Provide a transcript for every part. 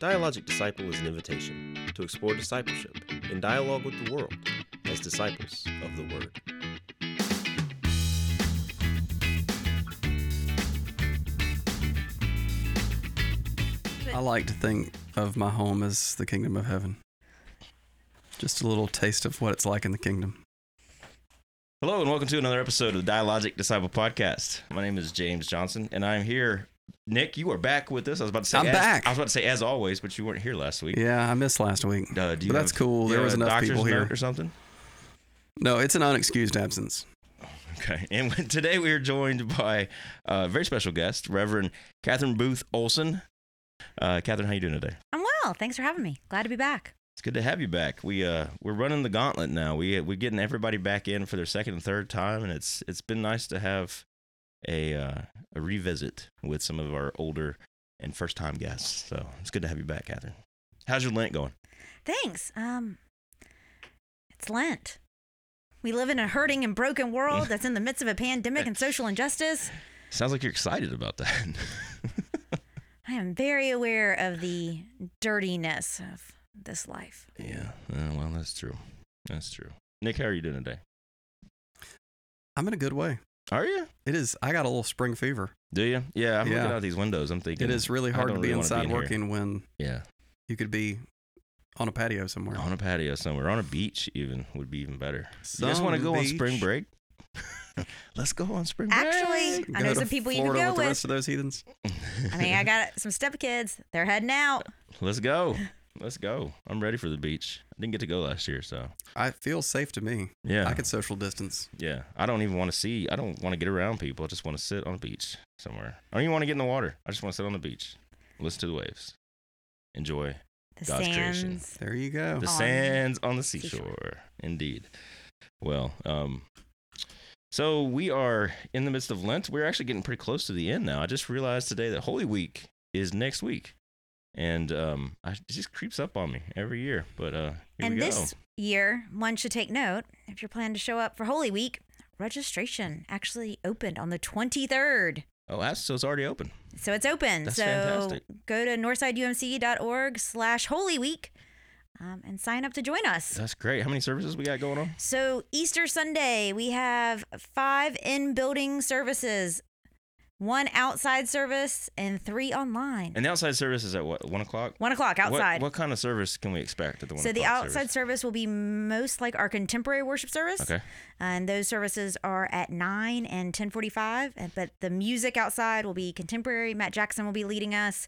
Dialogic Disciple is an invitation to explore discipleship in dialogue with the world as disciples of the Word. I like to think of my home as the kingdom of heaven. Just a little taste of what it's like in the kingdom. Hello and welcome to another episode of the Dialogic Disciple Podcast. My name is James Johnson and I'm here. Nick, you are back with us. I was about to say I'm as, back. I was about to say as always, but you weren't here last week. Yeah, I missed last week. Uh, do you But that's cool. you There was enough people here. or something. No, it's an unexcused absence. Okay, and today we are joined by a very special guest, Reverend Catherine Booth Olson. Uh, Catherine, how you doing today? I'm well. Thanks for having me. Glad to be back. It's good to have you back. We uh we're running the gauntlet now. We we're getting everybody back in for their second and third time, and it's it's been nice to have a uh, a revisit with some of our older and first time guests. So it's good to have you back, Catherine. How's your Lent going? Thanks. Um, it's Lent. We live in a hurting and broken world that's in the midst of a pandemic and social injustice. Sounds like you're excited about that. I am very aware of the dirtiness of this life. yeah. Uh, well, that's true. That's true. Nick, how are you doing today? I'm in a good way. Are you? It is. I got a little spring fever. Do you? Yeah. I'm Yeah. looking out these windows. I'm thinking It is really hard to be really wanna inside in here. working when Yeah. you could be on a patio somewhere. On a patio somewhere, on a beach, even would be even better. you guys want to go on spring break? Let's go on spring break. Actually, I know some people you can go with the rest of those heathens. I mean, I got some stepkids. They're heading out. let's go. Let's go. I'm ready for the beach. I didn't get to go last year, so I feel safe to me. yeah, I could social distance. yeah. I don't even want to see. I don't want to get around people. I just want to sit on a beach somewhere. I don't even want to get in the water. I just want to sit on the beach, listen to the waves, enjoy The God's creation. sands. There you go. the On sands on the seashore. seashore. Indeed. Well, um, so we are in the midst of Lent. We're actually getting pretty close to the end now. I just realized today that Holy Week is next week, and um, I, it just creeps up on me every year. But uh, here And we go. this year, one should take note if you're planning to show up for Holy Week, registration actually opened on the 23rd. Oh, that's so it's already open. So it's open. That's so fantastic. go to northsideumc.org slash Holy Week um, and sign up to join us. That's great. How many services we got going on? So Easter Sunday, we have five in-building services, one outside service, and three online. And the outside service is at what one o'clock. one o'clock outside. What, kind of service can we expect at the one? so the outside service? service will be most like our contemporary worship service. Okay. and those services are at 9 and 10.45 and- but the music outside will be contemporary matt jackson will be leading us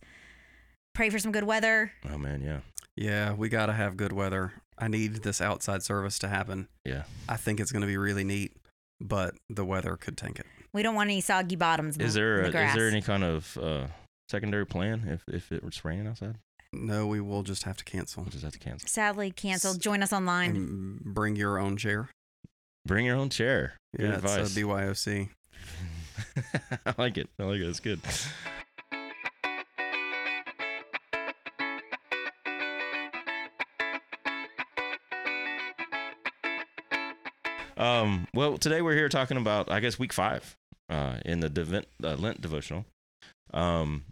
pray for some good weather Oh man, yeah, Yeah, we got to have good weather. I need this outside service to happen. yeah. I think it's going to be really neat, but the weather could tank it. We don't want any soggy bottoms Is the- there in a, the is there any kind of uh, secondary plan if if it's raining outside? No, we will just have to cancel. We'll just have to cancel. sadly canceled join us online And bring your own chair. Bring your own chair. Good yeah, advice. it's a BYOC. I like it. I like it. It's good. Um, well, today we're here talking about, I guess, week five uh, in the Devent, uh, Lent devotional. Um,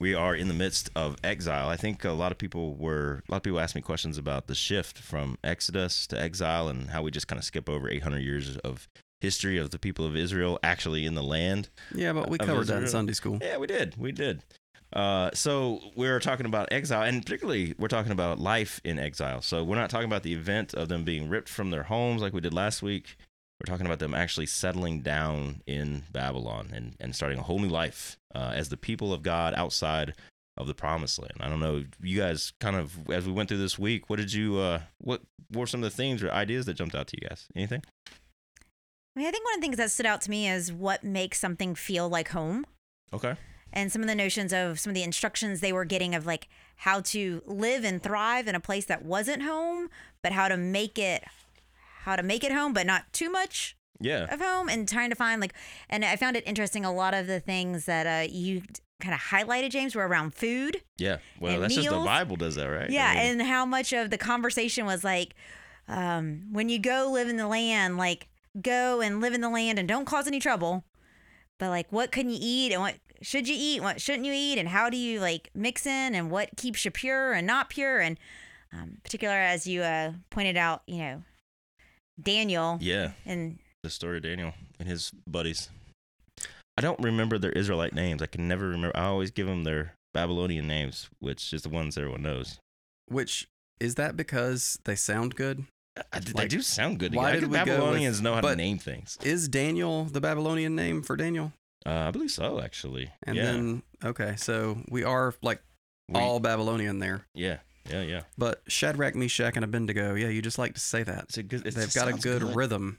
we are in the midst of exile. I think a lot of people were, a lot of people asked me questions about the shift from Exodus to exile and how we just kind of skip over 800 years of history of the people of Israel actually in the land. Yeah, but we covered that in Sunday school. Yeah, we did. We did. Uh, so we're talking about exile, and particularly we're talking about life in exile. So we're not talking about the event of them being ripped from their homes like we did last week. We're talking about them actually settling down in Babylon and, and starting a whole new life uh, as the people of God outside of the promised land. I don't know, you guys kind of as we went through this week, what did you uh what were some of the things or ideas that jumped out to you guys? Anything? i mean i think one of the things that stood out to me is what makes something feel like home Okay. and some of the notions of some of the instructions they were getting of like how to live and thrive in a place that wasn't home but how to make it how to make it home but not too much Yeah. of home and trying to find like and i found it interesting a lot of the things that uh you kind of highlighted james were around food Yeah. Well, that's just the? Bible does that, right? I yeah mean- and how much of the conversation was like um when you go live in the land like go and live in the land and don't cause any trouble but like what can you eat and what should you eat, what shouldn't you eat, and how do you like mix in, and what keeps you pure and not pure, and um, particular as you uh, pointed out, you know, Daniel Yeah, and the story of Daniel and his buddies. I don't remember their Israelite names. I can never remember. I always give them their Babylonian names, which is the ones everyone knows. Which is that because they sound good? I, they Like, do sound good. why I did think we go with- Babylonians know how to name things. Is Daniel the Babylonian name for Daniel? Uh, I believe so, actually. And yeah. then okay, so we are like We- all Babylonian there. yeah, yeah, yeah. But Shadrach, Meshach, and Abednego, yeah, you just like to say that. It's a good. It They've got a sounds good, rhythm.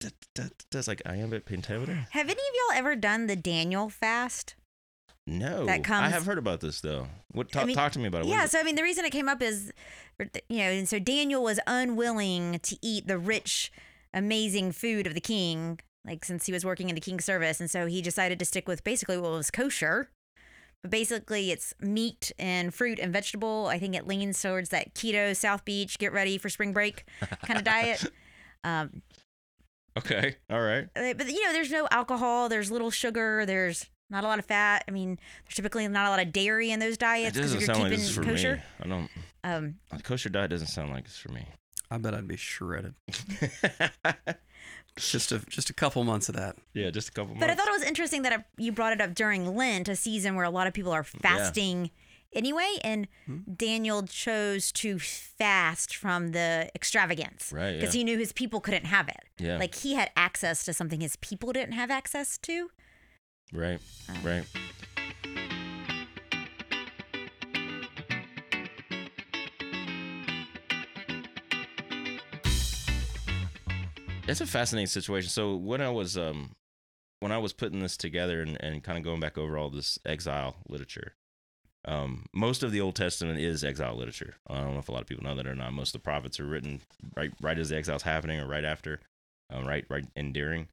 That, that, that's like iambic pentameter. have any of y'all ever done the Daniel fast? No, That comes. I have heard about this though. What? I Talk, mean, talk to me about it. What Yeah, is so I mean, the reason it came up is, er, you know, and so Daniel was unwilling to eat the rich, amazing food of the king, like since he was working in the king's service, and so he decided to stick with basically what was kosher. But basically, it's meat and fruit and vegetable. I think it leans towards that keto South Beach, get ready for spring break kind of diet. Um. Okay, all right. uh, but you know, there's no alcohol, there's little sugar, there's not a lot of fat. I mean, there's typically not a lot of dairy in those diets because doesn't you're sound like keeping this is for kosher. me. I don't. Um, A kosher diet doesn't sound like it's for me. I bet I'd be shredded. Just a just a couple months of that. yeah, just a couple months. But I thought it was interesting that you brought it up during Lent, a season where a lot of people are fasting anyway, and Hmm. Daniel chose to fast from the extravagance Right, because yeah. he knew his people couldn't have it. Yeah. Like he had access to something his people didn't have access to. Right, Um, right. It's a fascinating situation. So when I was um when I was putting this together and, and kind of going back over all this exile literature, um, most of the Old Testament is exile literature. I don't know if a lot of people know that or not. Most of the prophets are written right right as the exile's happening or right after, um, right right and during.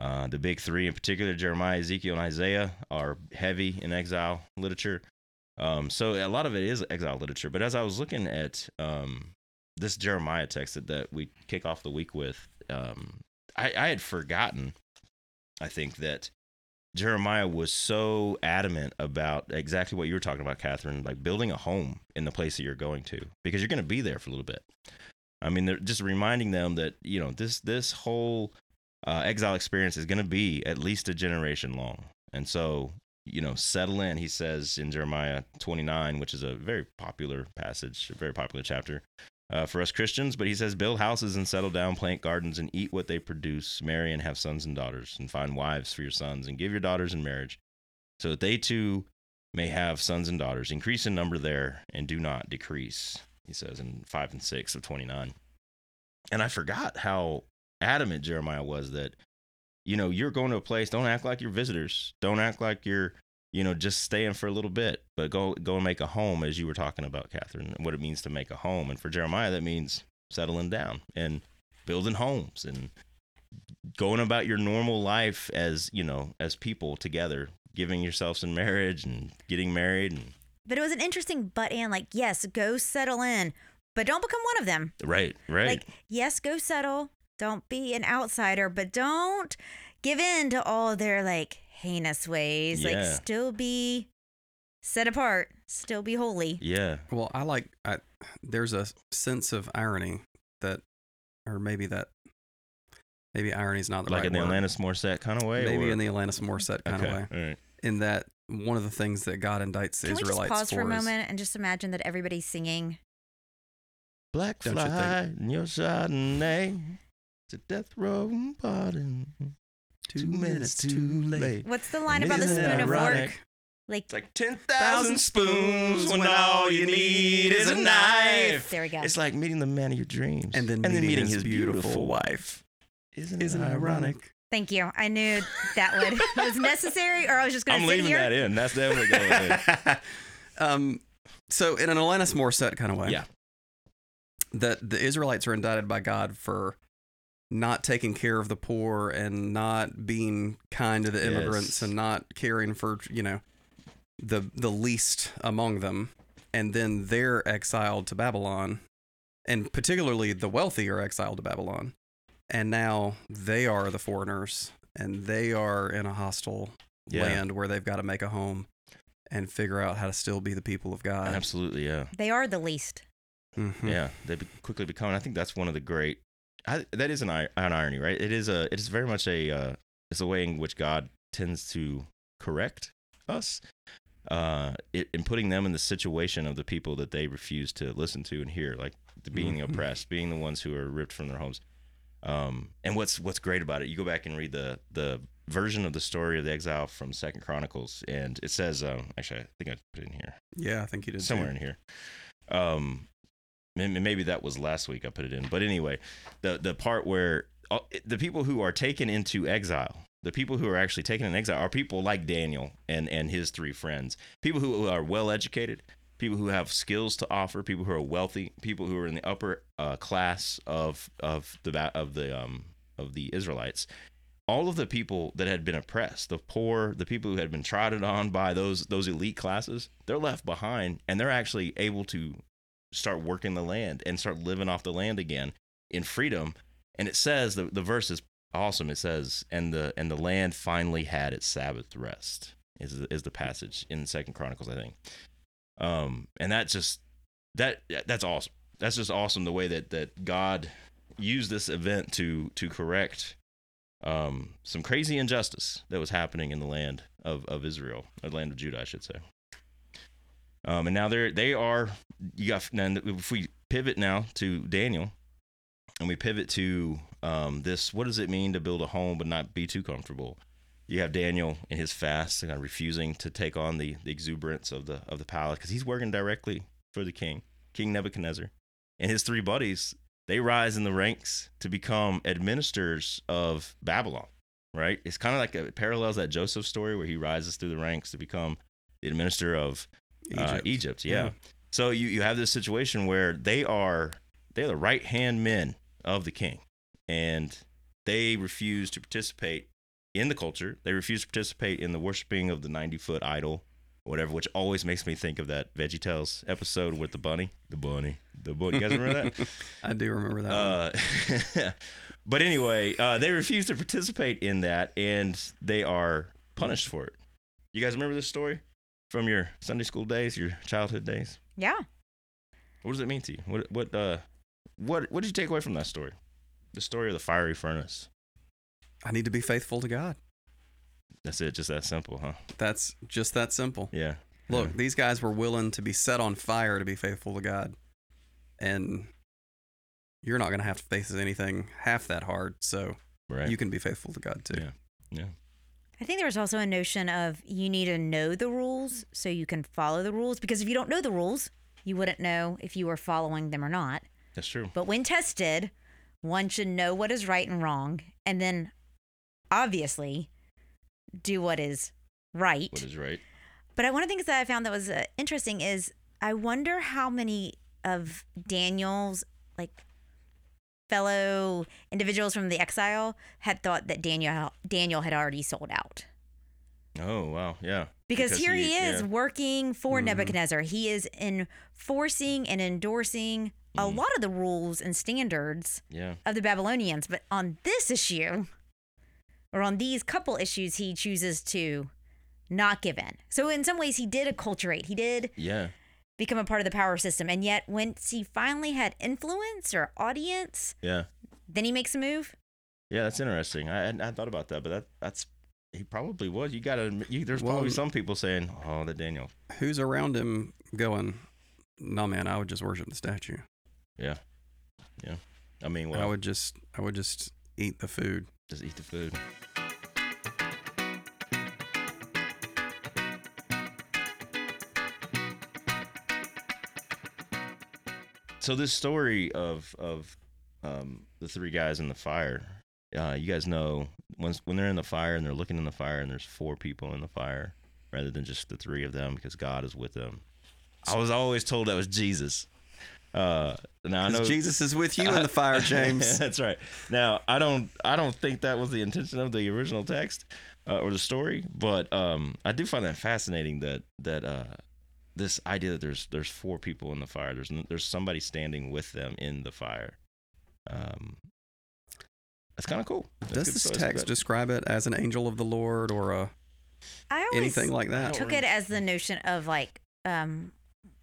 Uh, the big three, in particular, Jeremiah, Ezekiel, and Isaiah, are heavy in exile literature. Um, so a lot of it is exile literature. But as I was looking at um, this Jeremiah text that, that we kick off the week with, um, I, I had forgotten, I think, that Jeremiah was so adamant about exactly what you were talking about, Catherine, like building a home in the place that you're going to, because you're going to be there for a little bit. I mean, they're just reminding them that you know this this whole uh, exile experience is going to be at least a generation long, and so you know, settle in. He says in Jeremiah 29, which is a very popular passage, a very popular chapter uh, for us Christians. But he says, build houses and settle down, plant gardens and eat what they produce, marry and have sons and daughters, and find wives for your sons, and give your daughters in marriage, so that they too may have sons and daughters. Increase in number there, and do not decrease. He says in five and six of 29. And I forgot how adamant Jeremiah was that, you know, you're going to a place, don't act like you're visitors. Don't act like you're, you know, just staying for a little bit, but go go and make a home, as you were talking about, Catherine, and what it means to make a home. And for Jeremiah, that means settling down and building homes and going about your normal life as, you know, as people together, giving yourselves in marriage and getting married and But it was an interesting but and Like, yes, go settle in, but don't become one of them. right, right. Like, yes, go settle. Don't be an outsider, but don't give in to all their like heinous ways. Like, still be set apart, still be holy. yeah. Well, I like I there's a sense of irony that or maybe that maybe irony is not the right. like right in the word. Alanis Morissette kind of way? maybe or? in the Alanis Morissette kind okay. of way. All right. In that one of the things that God indicts the Can we just Israelites pause for a moment and just imagine that everybody's singing? Black Don't you fly in your Chardonnay. It's a death row pardon. Two minutes too late. What's the line And about the spoon it of work? Like, It's like 10,000 spoons when all you need is a knife. there we go. It's like meeting the man of your dreams. And then meeting his beautiful wife. Isn't, Isn't it ironic? Thank you. I knew that would was necessary, or I was just going to. I'm leaving here. that in. That's definitely going in. um, so in an Alanis Morissette kind of way, Yeah. that the Israelites are indicted by God for not taking care of the poor and not being kind to the immigrants Yes. and not caring for you know the the least among them, and then they're exiled to Babylon, and particularly the wealthy are exiled to Babylon, and now they are the foreigners and they are in a hostile Yeah. land where they've got to make a home and figure out how to still be the people of God. Absolutely, yeah. They are the least. Mhm. Yeah, they quickly become. And I think that's one of the great. I, that is an, an irony, right? It is a. It is very much a. Uh, it's a way in which God tends to correct us, uh, it, in putting them in the situation of the people that they refuse to listen to and hear, like the being Mhm. oppressed, being the ones who are ripped from their homes. Um, and what's what's great about it, you go back and read the the version of the story of the exile from Second Chronicles, and it says, um, actually, I think I put it in here Yeah, I think you did. too. somewhere in here. Um, maybe that was last week I put it in, but anyway, the the part where uh, the people who are taken into exile, the people who are actually taken in exile, are people like Daniel and and his three friends, people who are well educated, people who have skills to offer, people who are wealthy, people who are in the upper uh, class of of the of the um of the Israelites. All of the people that had been oppressed, the poor, the people who had been trodden on by those those elite classes, they're left behind, and they're actually able to start working the land and start living off the land again in freedom. And it says the the verse is awesome. It says, "and the and the land finally had its Sabbath rest." Is the, is the passage in Second Chronicles, I think. Um, and that just that that's awesome. That's just awesome the way that that God used this event to to correct um, some crazy injustice that was happening in the land of, of Israel, or the land of Judah, I should say. Um, and now they're they are you got now if we pivot now to Daniel, and we pivot to um, this, what does it mean to build a home but not be too comfortable? You have Daniel in his fast, kind of refusing to take on the, the exuberance of the of the palace because he's working directly for the king, King Nebuchadnezzar, and his three buddies. They rise in the ranks to become administrators of Babylon. Right? It's kind of like a, it parallels that Joseph story where he rises through the ranks to become the administrator of Egypt. uh, Egypt. Yeah. Yeah. So you, you have this situation where they are they're the right hand men of the king, and they refuse to participate in the culture. They refuse to participate in the worshiping of the ninety foot idol, whatever. Which always makes me think of that VeggieTales episode with the bunny, the bunny, the bunny. You guys remember that? I do remember that. Uh, but anyway, uh, they refuse to participate in that, and they are punished for it. You guys remember this story from your Sunday school days, your childhood days? Yeah. What does it mean to you? What what uh what what did you take away from that story? The story of the fiery furnace. I need to be faithful to God. That's it, just that simple, huh? That's just that simple. Yeah. Look, Yeah. these guys were willing to be set on fire to be faithful to God. And you're not going to have to face anything half that hard. So right. you can be faithful to God too. Yeah. yeah. I think there's also a notion of you need to know the rules so you can follow the rules because if you don't know the rules, you wouldn't know if you were following them or not. That's true. But when tested, one should know what is right and wrong and then obviously do what is right. What is right? But I, one of the things that I found that was uh, interesting is I wonder how many of Daniel's like fellow individuals from the exile had thought that Daniel Daniel had already sold out. Oh wow, yeah. Because, here he, is yeah. working for Mhm. Nebuchadnezzar. He is enforcing and endorsing a Mm. lot of the rules and standards Yeah. of the Babylonians. But on this issue, or on these couple issues, he chooses to not give in. So in some ways, he did acculturate. He did Yeah. Become a part of the power system. And yet, once he finally had influence or audience, Yeah. then he makes a move. Yeah, that's interesting. I I thought about that, but that that's he probably was. You got to there's Well, probably some people saying, "Oh, the Daniel." Who's around him going, no, man, I would just worship the statue. Yeah. Yeah. I mean, I would just, I would just eat the food. just eat the food. So this story of of um, the three guys in the fire, uh, you guys know when when they're in the fire and they're looking in the fire and there's four people in the fire rather than just the three of them because God is with them. I was always told that was Jesus. Uh, now I know Jesus is with you in the fire, James. That's right. Now I don't I don't think that was the intention of the original text uh, or the story, but um, I do find that fascinating that that uh, this idea that there's there's four people in the fire. There's there's somebody standing with them in the fire. Um, that's kind of cool. That's Does this story. text That's describe it as an angel of the Lord or a I anything like that. took it as the notion of like um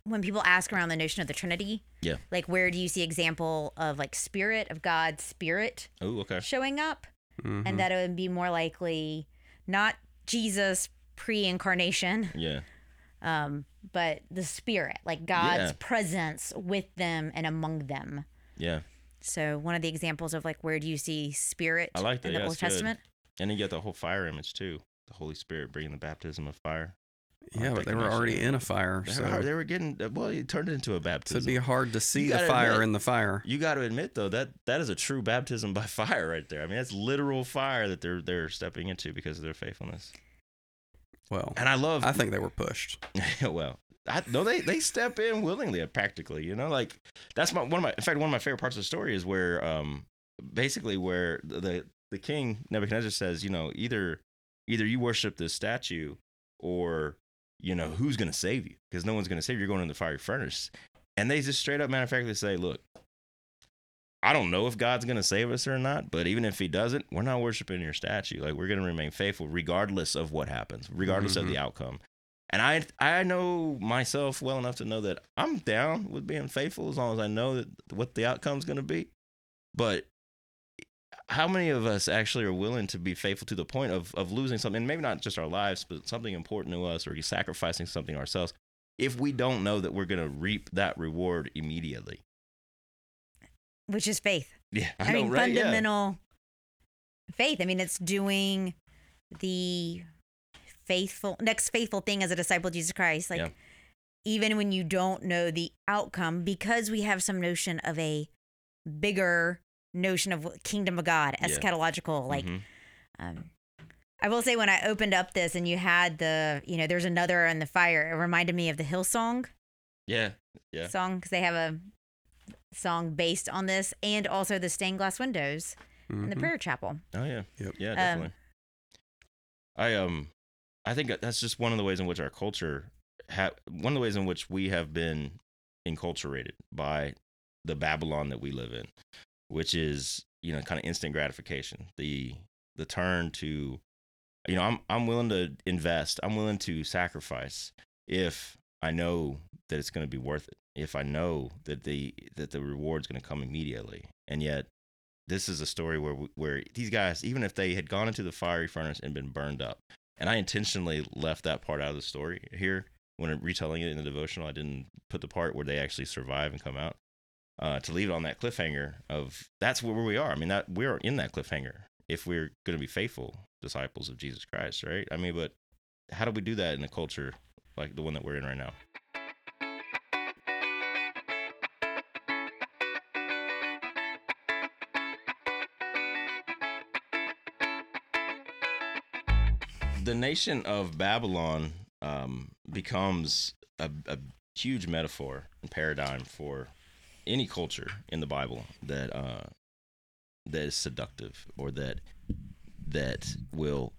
when people ask around the notion of the Trinity. Yeah. Like where do you see example of like spirit of God's spirit Oh, okay. showing up? Mhm. And that it would be more likely not Jesus pre-incarnation, Yeah. Um, but the spirit, like God's Yeah. presence with them and among them. Yeah. So one of the examples of like where do you see spirit I like that. in the Yeah, Old it's good. Testament? And you get the whole fire image too. The Holy Spirit bringing the baptism of fire. yeah, but they were already in a fire, They so were, they were getting well. It turned it into a so baptism. it'd be hard to see the fire admit- in the fire. you got to admit though that that is a true baptism by fire right there. I mean, that's literal fire that they're they're stepping into because of their faithfulness. Well, And I love. I think they were pushed. well, I no, they they step in willingly, practically. You know, like that's my one of my. In fact, one of my favorite parts of the story is where, um, basically where the the, the king Nebuchadnezzar says, you know, either either you worship this statue, or you know, who's gonna save you? Because no one's gonna save you. You're going in the fiery furnace. And they just straight up matter of factly say, look. I don't know if God's going to save us or not, but even if he doesn't, we're not worshiping your statue. Like we're going to remain faithful regardless of what happens, regardless of Mhm. the outcome. And I I know myself well enough to know that I'm down with being faithful as long as I know that what the outcome's going to be. But how many of us actually are willing to be faithful to the point of of losing something, maybe not just our lives, but something important to us, or sacrificing something ourselves, if we don't know that we're going to reap that reward immediately? Which is faith. Yeah, I, I, know, mean, right? Yeah. fundamental faith. I mean, it's doing the faithful next faithful thing as a disciple of Jesus Christ. Like Yeah. even when you don't know the outcome, because we have some notion of a bigger notion of kingdom of God, Yeah. eschatological. Like, Mhm. um, I will say when I opened up this and you had the, you know, there's another in the fire. It reminded me of the Hillsong yeah, yeah. song because they have a song based on this, and also the stained glass windows in the Mhm. prayer chapel. Oh yeah. Yep. Yeah, Um, definitely. I um I think that's just one of the ways in which our culture ha- one of the ways in which we have been enculturated by the Babylon that we live in, which is, you know, kind of instant gratification. The the turn to you know, I'm I'm willing to invest, I'm willing to sacrifice if I know that it's going to be worth it. If I know that the that the reward's going to come immediately. And yet this is a story where where these guys, even if they had gone into the fiery furnace and been burned up, and I intentionally left that part out of the story here when I'm retelling it in the devotional. I didn't put the part where they actually survive and come out uh, to leave it on that cliffhanger of that's where we are. I mean, that we're in that cliffhanger if we're going to be faithful disciples of Jesus Christ, right? I mean, but how do we do that in a culture like the one that we're in right now? The nation of Babylon um, becomes a, a huge metaphor and paradigm for any culture in the Bible that uh, that is seductive or that that will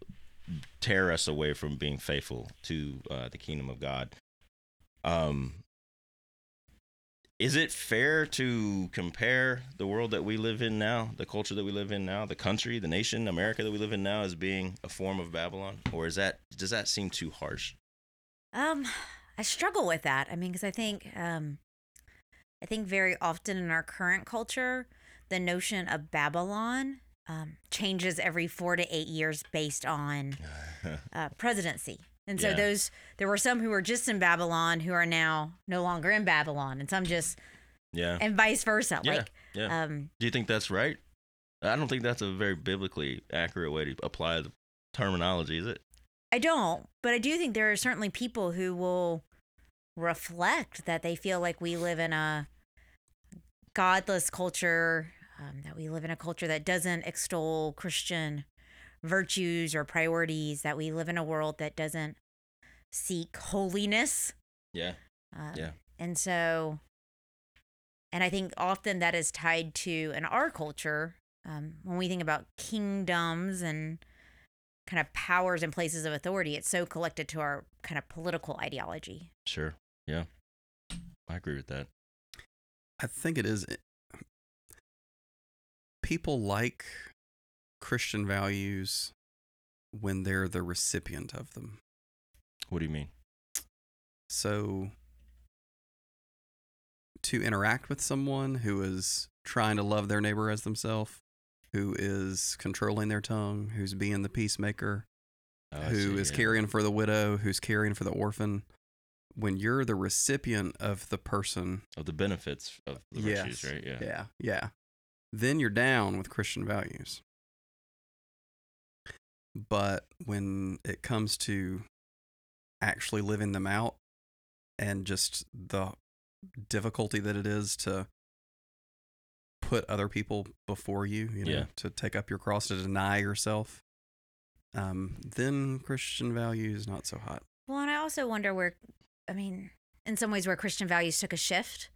tear us away from being faithful to uh, the kingdom of God. Um, is it fair to compare the world that we live in now, the culture that we live in now, the country, the nation, America that we live in now, as being a form of Babylon, or is that does that seem too harsh? Um, I struggle with that. I mean, because I think, um, I think very often in our current culture, the notion of Babylon um, changes every four to eight years based on uh, presidency. And so Yeah. those there were some who were just in Babylon who are now no longer in Babylon, and some just yeah, and vice versa. Yeah, Like, yeah. um, Do you think that's right? I don't think that's a very biblically accurate way to apply the terminology, is it? I don't, but I do think there are certainly people who will reflect that they feel like we live in a godless culture, um, that we live in a culture that doesn't extol Christian virtues or priorities, that we live in a world that doesn't seek holiness. Yeah, Uh, Yeah. And so, and I think often that is tied to, in our culture, um, when we think about kingdoms and kind of powers and places of authority, it's so collected to our kind of political ideology. sure. Yeah, I agree with that. I think it is. People like Christian values when they're the recipient of them. What do you mean? So, to interact with someone who is trying to love their neighbor as themselves, who is controlling their tongue, who's being the peacemaker, Oh, who see, is yeah. caring for the widow, who's caring for the orphan, when you're the recipient of the person, of the benefits of the virtues, right? Yeah. yeah, yeah, then you're down with Christian values. But when it comes to actually living them out and just the difficulty that it is to put other people before you, you know, Yeah. to take up your cross, to deny yourself, um, then Christian values not so hot. Well, and I also wonder where, I mean, in some ways, where Christian values took a shift.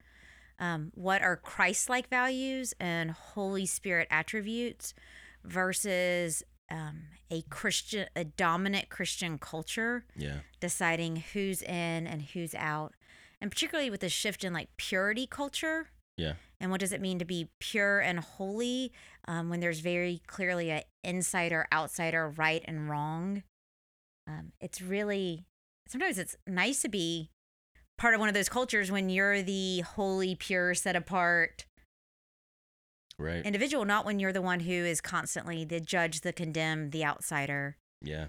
Um, what are Christ like values and Holy Spirit attributes versus um, a Christian, a dominant Christian culture Yeah. deciding who's in and who's out? And particularly with the shift in like purity culture. Yeah. And what does it mean to be pure and holy um, when there's very clearly an insider, outsider, right and wrong? Um, it's really sometimes it's nice to be part of one of those cultures when you're the holy, pure, set apart Right. individual, not when you're the one who is constantly the judge, the condemned, the outsider. Yeah.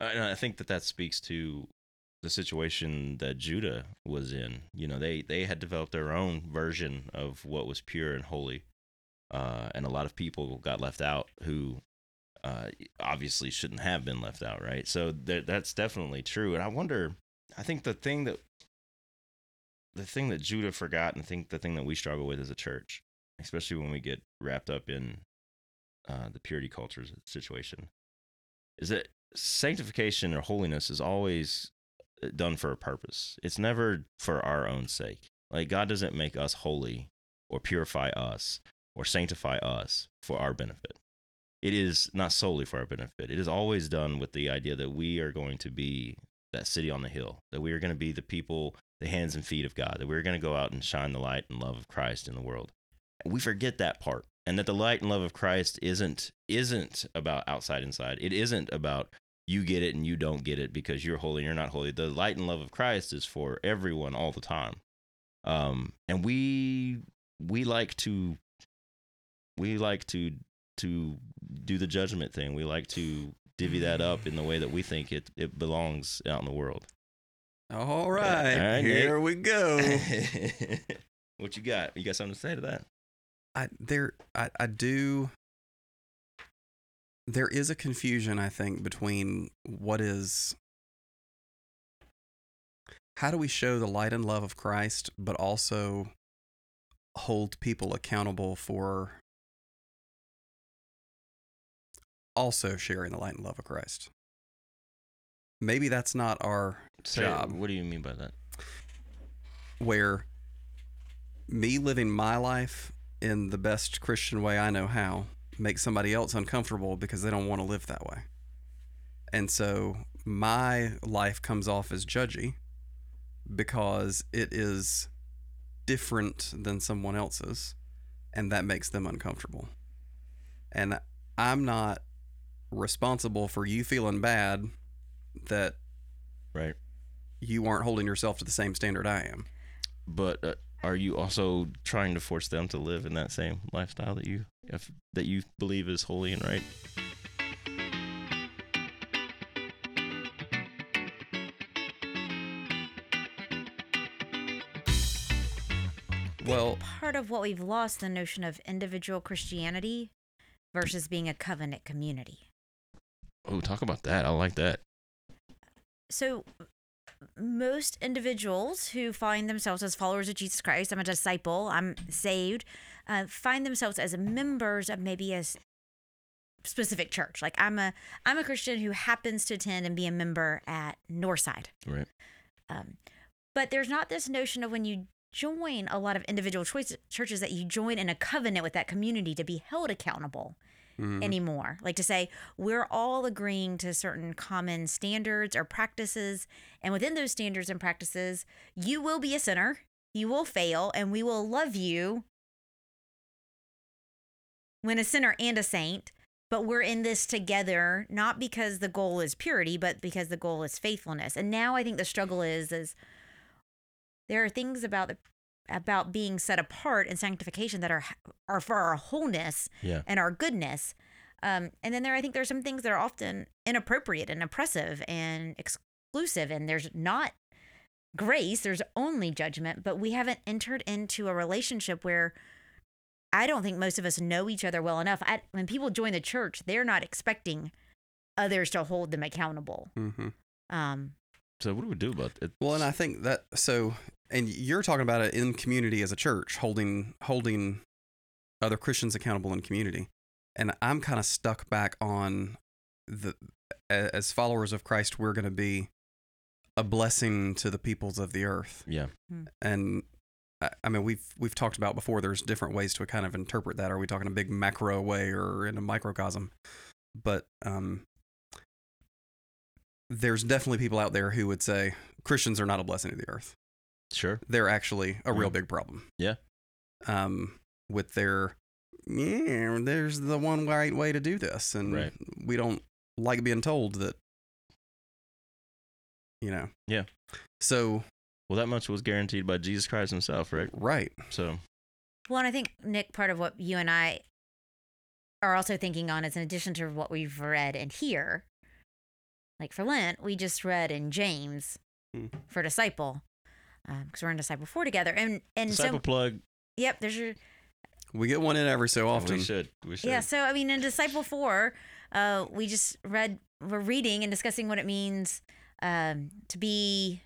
And I think that that speaks to the situation that Judah was in. You know, they they had developed their own version of what was pure and holy, uh, and a lot of people got left out who uh, obviously shouldn't have been left out, right? So that that's definitely true. And I wonder, I think the thing that the thing that Judah forgot, and think the thing that we struggle with as a church, especially when we get wrapped up in uh, the purity culture situation, is that sanctification or holiness is always uh, done for a purpose. It's never for our own sake. Like God doesn't make us holy or purify us or sanctify us for our benefit. It is not solely for our benefit. It is always done with the idea that we are going to be that city on the hill, that we are going to be the people, the hands and feet of God, that we're going to go out and shine the light and love of Christ in the world. We forget that part. And that the light and love of Christ isn't isn't about outside inside. It isn't about you get it and you don't get it because you're holy and you're not holy. The light and love of Christ is for everyone all the time. Um, and we we like to we like to to do the judgment thing. We like to divvy that up in the way that we think it it belongs out in the world. All right, All right, here we go. what you got? You got something to say to that? I there I, I do there is a confusion I think between what is how do we show the light and love of Christ but also hold people accountable for also sharing the light and love of Christ. Maybe that's not our Say- job What do you mean by that? where me living my life in the best Christian way I know how makes somebody else uncomfortable because they don't want to live that way. And so my life comes off as judgy because it is different than someone else's and that makes them uncomfortable. And I'm not responsible for you feeling bad that Right. You aren't holding yourself to the same standard I am. But uh, are you also trying to force them to live in that same lifestyle that you if, that you believe is holy and right? Well, Part of what we've lost the notion of individual Christianity versus being a covenant community. Oh, talk about that. I like that. So, most individuals who find themselves as followers of Jesus Christ, I'm a disciple, I'm saved, uh, find themselves as members of maybe a specific church. Like I'm a I'm a Christian who happens to attend and be a member at Northside. Right. Um, but there's not this notion of when you join a lot of individual choice churches that you join in a covenant with that community to be held accountable mhm. anymore. Like to say, we're all agreeing to certain common standards or practices. And within those standards and practices, you will be a sinner, you will fail, and we will love you when a sinner and a saint. but we're in this together not because the goal is purity but because the goal is faithfulness and now i think the struggle is is there are things about the about being set apart and sanctification that are are for our wholeness Yeah. and our goodness um, and then there i think there's some things that are often inappropriate and oppressive and exclusive and there's not grace there's only judgment but we haven't entered into a relationship where I don't think most of us know each other well enough. I, when people join the church, they're not expecting others to hold them accountable. hmm Um, So what do we do about it? Well, and I think that so, and you're talking about it in community as a church, holding holding other Christians accountable in community, and I'm kind of stuck back on the as followers of Christ, we're going to be a blessing to the peoples of the earth, yeah. and I- I mean we've we've talked about before. There's different ways to kind of interpret that. Are we talking a big macro way or in a microcosm? But um, there's definitely people out there who would say Christians are not a blessing to the earth Sure. they're actually a real Mm. big problem. Yeah. Um, with their, yeah, there's the one right way to do this, and Right. we don't like being told that. You know. Yeah. So Well, that much was guaranteed by Jesus Christ himself, right? right. So well, and I think Nick, part of what you and I are also thinking on is in addition to what we've read and here, like for Lent, we just read in James Hmm. for disciple, because we're in disciple four together, and and disciple so plug. yep, there's your We get one in every so often. We should. We should. Yeah, so I mean, in Disciple Four, uh, we just read, we're reading and discussing what it means um, to be.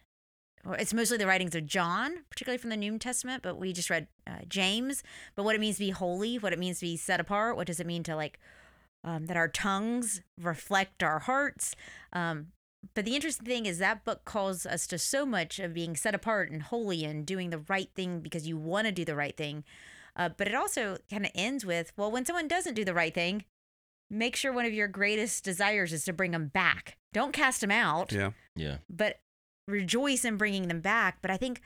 It's mostly the writings of John, particularly from the New Testament, but we just read uh, James. But what it means to be holy, what it means to be set apart, what does it mean to like um, that our tongues reflect our hearts. Um, but the interesting thing is that book calls us to so much of being set apart and holy and doing the right thing because you want to do the right thing. Uh, but it also kind of ends with, well, when someone doesn't do the right thing, make sure one of your greatest desires is to bring them back. Don't cast them out, Yeah. Yeah. but rejoice in bringing them back. But I think,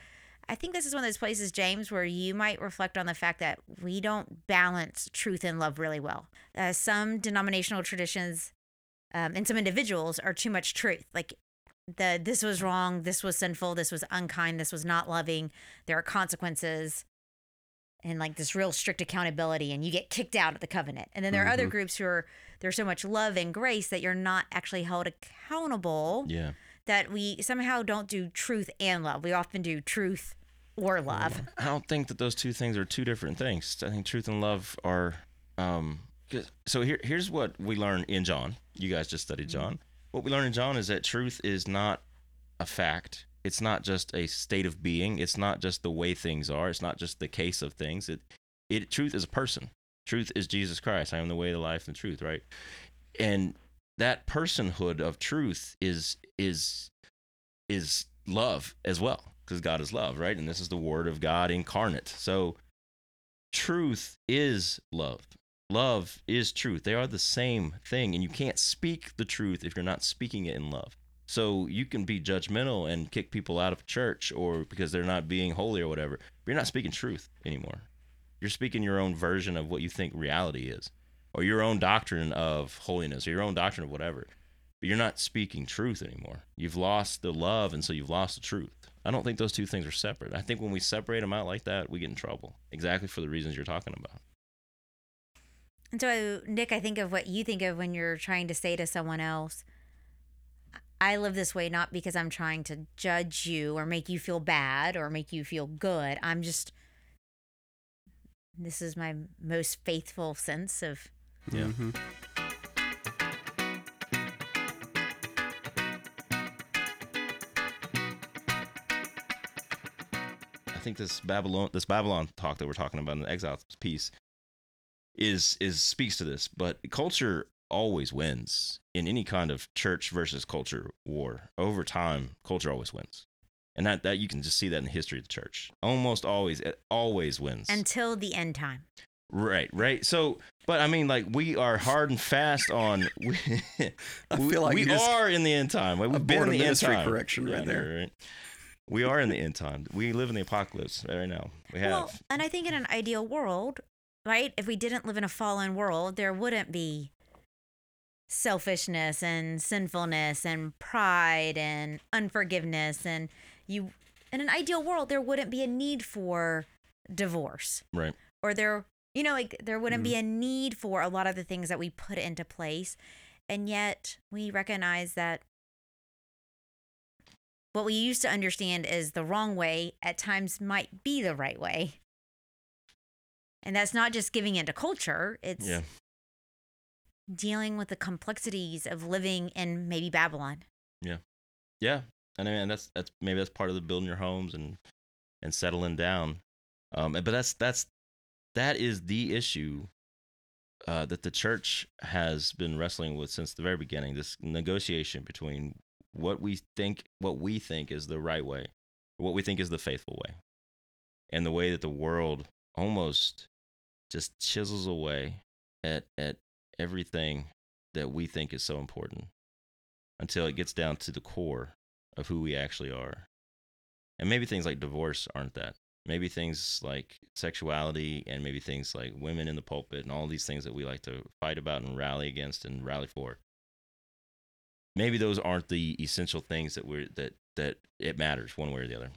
I think this is one of those places, James, where you might reflect on the fact that we don't balance truth and love really well. Uh, some denominational traditions um, and some individuals are too much truth. Like the this was wrong, this was sinful, this was unkind, this was not loving. There are consequences and like this real strict accountability and you get kicked out of the covenant. And then there are other Mhm. groups who are there's so much love and grace that you're not actually held accountable Yeah. that we somehow don't do truth and love. We often do truth or love. I don't think that those two things are two different things. I think truth and love are. Um, so here, here's what we learn in John. You guys just studied mm-hmm. John. What we learn in John is that truth is not a fact. It's not just a state of being. It's not just the way things are. It's not just the case of things. It, it truth is a person. Truth is Jesus Christ. I am the way, the life, and the truth. Right, and that personhood of truth is is is love as well because God is love, right? And this is the word of God incarnate. So truth is love. Love is truth. They are the same thing and you can't speak the truth if you're not speaking it in love. So you can be judgmental and kick people out of church or because they're not being holy or whatever. But you're not speaking truth anymore. You're speaking your own version of what you think reality is or your own doctrine of holiness or your own doctrine of whatever but you're not speaking truth anymore. You've lost the love, and so you've lost the truth. I don't think those two things are separate. I think when we separate them out like that, we get in trouble. Exactly for the reasons you're talking about. And so, Nick, I think of what you think of when you're trying to say to someone else, I live this way not because I'm trying to judge you or make you feel bad or make you feel good. I'm just, this is my most faithful sense of, Yeah. Mhm. I think this Babylon, this Babylon talk that we're talking about in the exile piece, is is speaks to this. But culture always wins in any kind of church versus culture war. Over time, culture always wins, and that that you can just see that in the history of the church. Almost always, it always wins. until the end time. Right, right. So, but I mean, like we are hard and fast on. We, I feel like we are in the end time. We've been in the end time. correction right I know, there. right? We are in the end time. We live in the apocalypse right now. We have. Well, and I think in an ideal world, right, if we didn't live in a fallen world, there wouldn't be selfishness and sinfulness and pride and unforgiveness and you in an ideal world there wouldn't be a need for divorce. Right. or there you know like there wouldn't be mm-hmm. a need for a lot of the things that we put into place. And yet we recognize that what we used to understand as the wrong way at times might be the right way and that's not just giving into culture it's Yeah. dealing with the complexities of living in maybe babylon Yeah, Yeah. and I mean that's that's maybe that's part of the building your homes and and settling down. Um, but that's that's that is the issue uh, that the church has been wrestling with since the very beginning. This negotiation between what we think what we think is the right way, what we think is the faithful way, and the way that the world almost just chisels away at at everything that we think is so important until it gets down to the core of who we actually are. And maybe things like divorce aren't that. Maybe things like sexuality and maybe things like women in the pulpit and all these things that we like to fight about and rally against and rally for. Maybe those aren't the essential things that we're that that it matters one way or the other.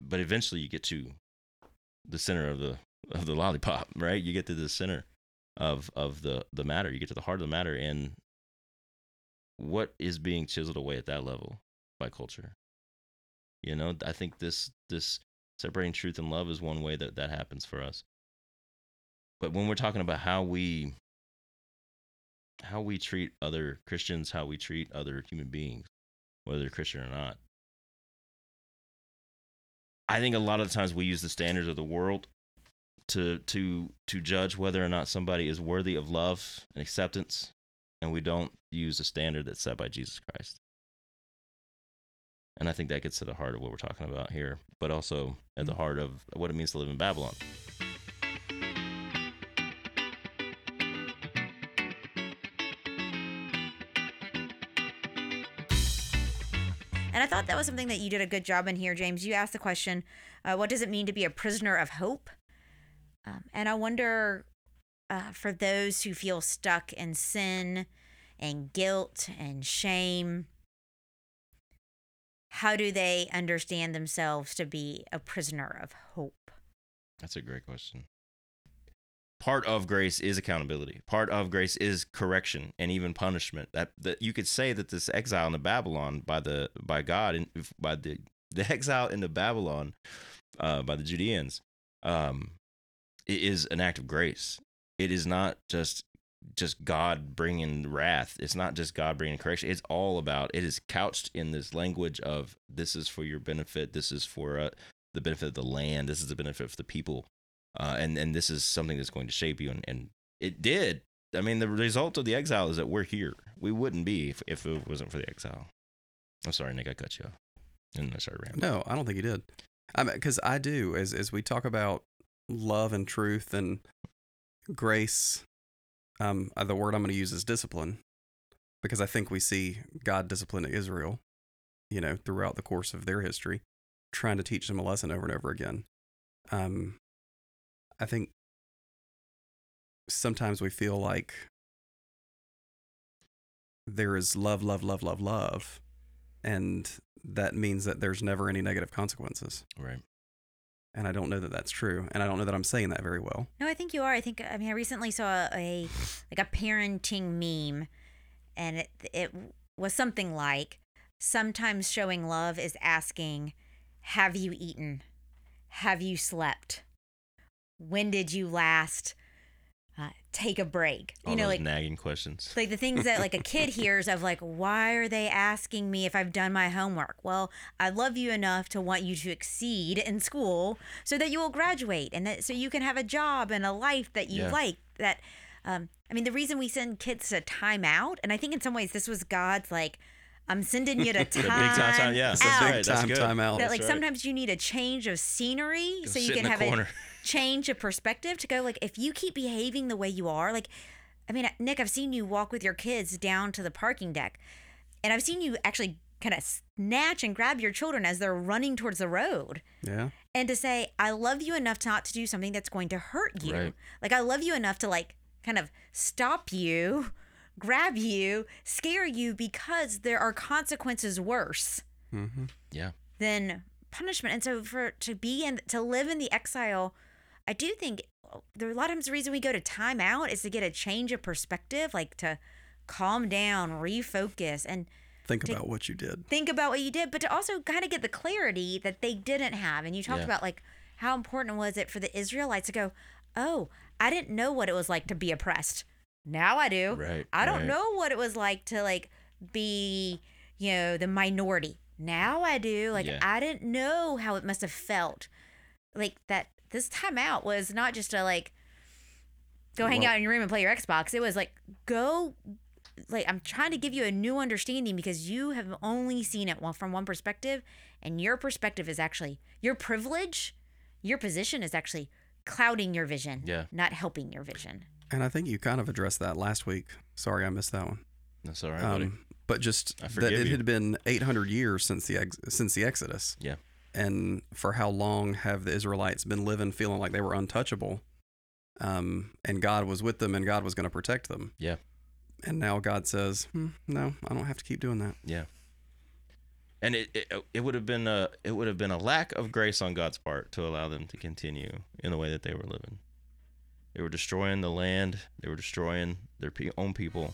But eventually you get to the center of the of the lollipop, right? You get to the center of of the the matter. You get to the heart of the matter and what is being chiseled away at that level by culture you know i think this this separating truth and love is one way that that happens for us but when we're talking about how we how we treat other christians how we treat other human beings whether they're christian or not i think a lot of the times we use the standards of the world to to to judge whether or not somebody is worthy of love and acceptance and we don't use a standard that's set by Jesus Christ. And I think that gets to the heart of what we're talking about here, but also at the heart of what it means to live in Babylon. And I thought that was something that you did a good job in here, James. You asked the question, uh, what does it mean to be a prisoner of hope? Um, and I wonder uh, for those who feel stuck in sin and guilt and shame, how do they understand themselves to be a prisoner of hope? That's a great question. Part of grace is accountability. Part of grace is correction and even punishment. That that you could say that this exile into Babylon by the by God and by the the exile into Babylon uh, by the Judeans um, it is an act of grace. It is not just just God bringing wrath. It's not just God bringing correction. It's all about. It is couched in this language of this is for your benefit. This is for uh, the benefit of the land. This is the benefit of the people, uh, and and this is something that's going to shape you. And, and it did. I mean, the result of the exile is that we're here. We wouldn't be if, if it wasn't for the exile. I'm sorry, Nick. I cut you off, and I started rambling. No, I don't think he did. I because I do as as we talk about love and truth and grace. Um, uh, the word I'm going to use is discipline, because I think we see God discipline Israel, you know, throughout the course of their history, trying to teach them a lesson over and over again. Um, I think sometimes we feel like there is love, love, love, love, love, and that means that there's never any negative consequences. Right. And I don't know that that's true, and I don't know that I'm saying that very well. No, I think you are. I think I mean I recently saw a like a parenting meme, and it it was something like sometimes showing love is asking, "Have you eaten? Have you slept? When did you last uh, take a break?" All you know, those like nagging questions. like the things that like a kid hears of like why are they asking me if i've done my homework well i love you enough to want you to exceed in school so that you will graduate and that so you can have a job and a life that you Yeah. like that um i mean the reason we send kids to timeout and i think in some ways this was god's like i'm sending you to time, big time, time, yeah, that's out. right. That's time good. timeout. that That's like right. sometimes you need a change of scenery Go so you can the have a change of perspective to go like if you keep behaving the way you are like i mean nick i've seen you walk with your kids down to the parking deck and i've seen you actually kind of snatch and grab your children as they're running towards the road Yeah. and to say i love you enough not to do something that's going to hurt you Right. like i love you enough to like kind of stop you grab you, scare you because there are consequences worse Mm-hmm. Yeah. than punishment. And so for to be in to live in the exile, I do think there are a lot of times the reason we go to time out is to get a change of perspective, like to calm down, refocus, and Think about what you did. think about what you did, but to also kind of get the clarity that they didn't have. And you talked Yeah. about like how important was it for the Israelites to go, Oh, I didn't know what it was like to be oppressed. Now I do. Right, I don't right. know what it was like to like be, you know, the minority. Now I do. Like Yeah. I didn't know how it must have felt. Like that this time out was not just a like go hang Well- out in your room and play your Xbox. It was like go like I'm trying to give you a new understanding because you have only seen it from one perspective and your perspective is actually your privilege, your position is actually clouding your vision, Yeah. not helping your vision. And I think you kind of addressed that last week. Sorry, I missed that one. That's all right, buddy. Um, but just that it you. had been 800 years since the ex- since the Exodus. Yeah. And for how long have the Israelites been living feeling like they were untouchable? Um, and God was with them and God was going to protect them. Yeah. And now God says, hmm, "No, I don't have to keep doing that." Yeah. And it, it it would have been a it would have been a lack of grace on God's part to allow them to continue in the way that they were living. They were destroying the land. They were destroying their own people.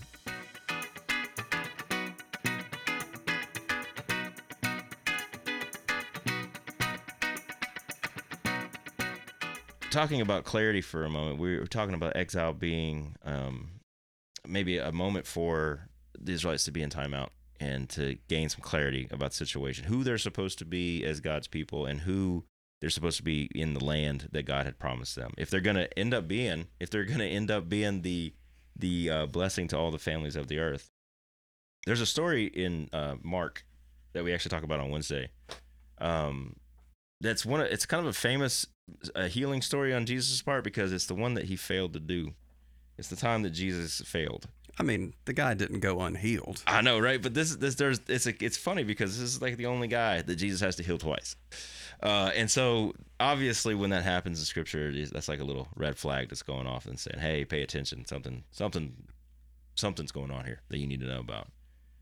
Talking about clarity for a moment, we were talking about exile being um, maybe a moment for the Israelites to be in timeout and to gain some clarity about the situation, who they're supposed to be as God's people, and who they're supposed to be in the land that God had promised them. If they're going to end up being, if they're going to end up being the the uh, blessing to all the families of the earth. There's a story in uh, Mark that we actually talk about on Wednesday. Um, that's one. Of, it's kind of a famous uh, healing story on Jesus' part because it's the one that he failed to do. It's the time that Jesus failed. I mean, the guy didn't go unhealed. I know, right? But this, this, there's, it's, a, it's funny because this is like the only guy that Jesus has to heal twice, uh, and so obviously when that happens in Scripture, that's like a little red flag that's going off and saying, "Hey, pay attention. Something, something, something's going on here that you need to know about."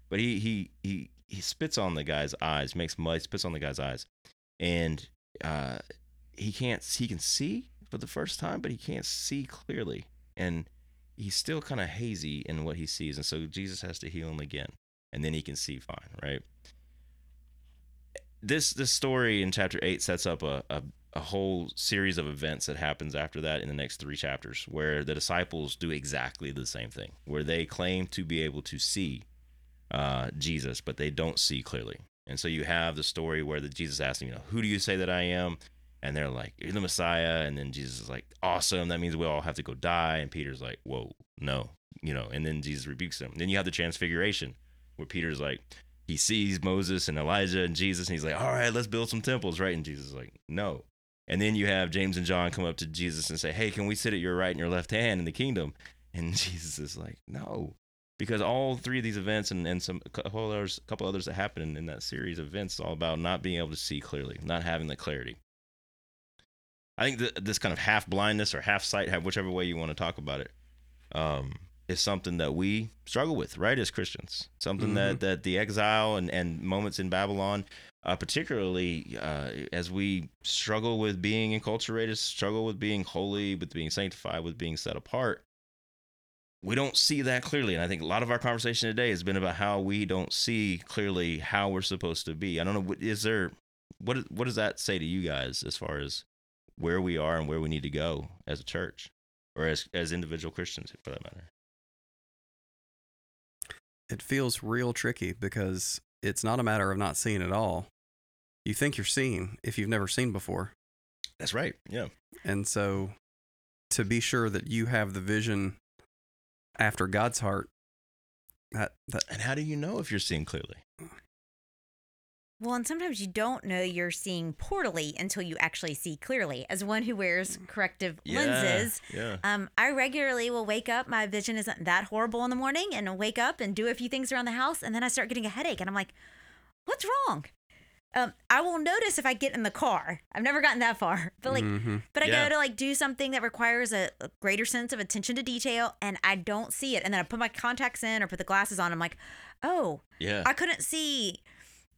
But he, he, he, he spits on the guy's eyes, makes mud, spits on the guy's eyes, and uh, he can't, he can see for the first time, but he can't see clearly, and he's still kind of hazy in what he sees, and so Jesus has to heal him again, and then he can see fine, right? This this story in chapter eight sets up a, a a whole series of events that happens after that in the next three chapters, where the disciples do exactly the same thing, where they claim to be able to see uh, Jesus, but they don't see clearly. And so you have the story where the Jesus asks them, you know, who do you say that I am? And they're like, you're the Messiah. And then Jesus is like, awesome. That means we all have to go die. And Peter's like, whoa, no, you know. And then Jesus rebukes them. Then you have the Transfiguration, where Peter's like, he sees Moses and Elijah and Jesus, and he's like, all right, let's build some temples, right? And Jesus is like, no. And then you have James and John come up to Jesus and say, hey, can we sit at your right and your left hand in the kingdom? And Jesus is like, no. Because all three of these events and, and some a couple others, a couple others that happen in, in that series of events, all about not being able to see clearly, not having the clarity. I think that this kind of half blindness or half sight, have whichever way you want to talk about it, um, is something that we struggle with, right, as Christians. Something that that the exile and, and moments in Babylon, uh, particularly uh, as we struggle with being enculturated, struggle with being holy, with being sanctified, with being set apart. We don't see that clearly, and I think a lot of our conversation today has been about how we don't see clearly how we're supposed to be. I don't know. what- Is there what what does that say to you guys as far as where we are and where we need to go as a church or as as individual Christians for that matter. It feels real tricky because it's not a matter of not seeing at all. You think you're seeing if you've never seen before. That's right. Yeah. And so to be sure that you have the vision after God's heart, that, that And how do you know if you're seeing clearly? Well, and sometimes you don't know you're seeing portally until you actually see clearly. As one who wears corrective lenses, Yeah. um, I regularly will wake up. My vision isn't that horrible in the morning, and I'll wake up and do a few things around the house, and then I start getting a headache, and I'm like, "What's wrong?" um, I will notice if I get in the car. I've never gotten that far, but like, Mhm. but I Yeah. go to like do something that requires a, a greater sense of attention to detail, and I don't see it, and then I put my contacts in or put the glasses on. I'm like, oh, Yeah. I couldn't see,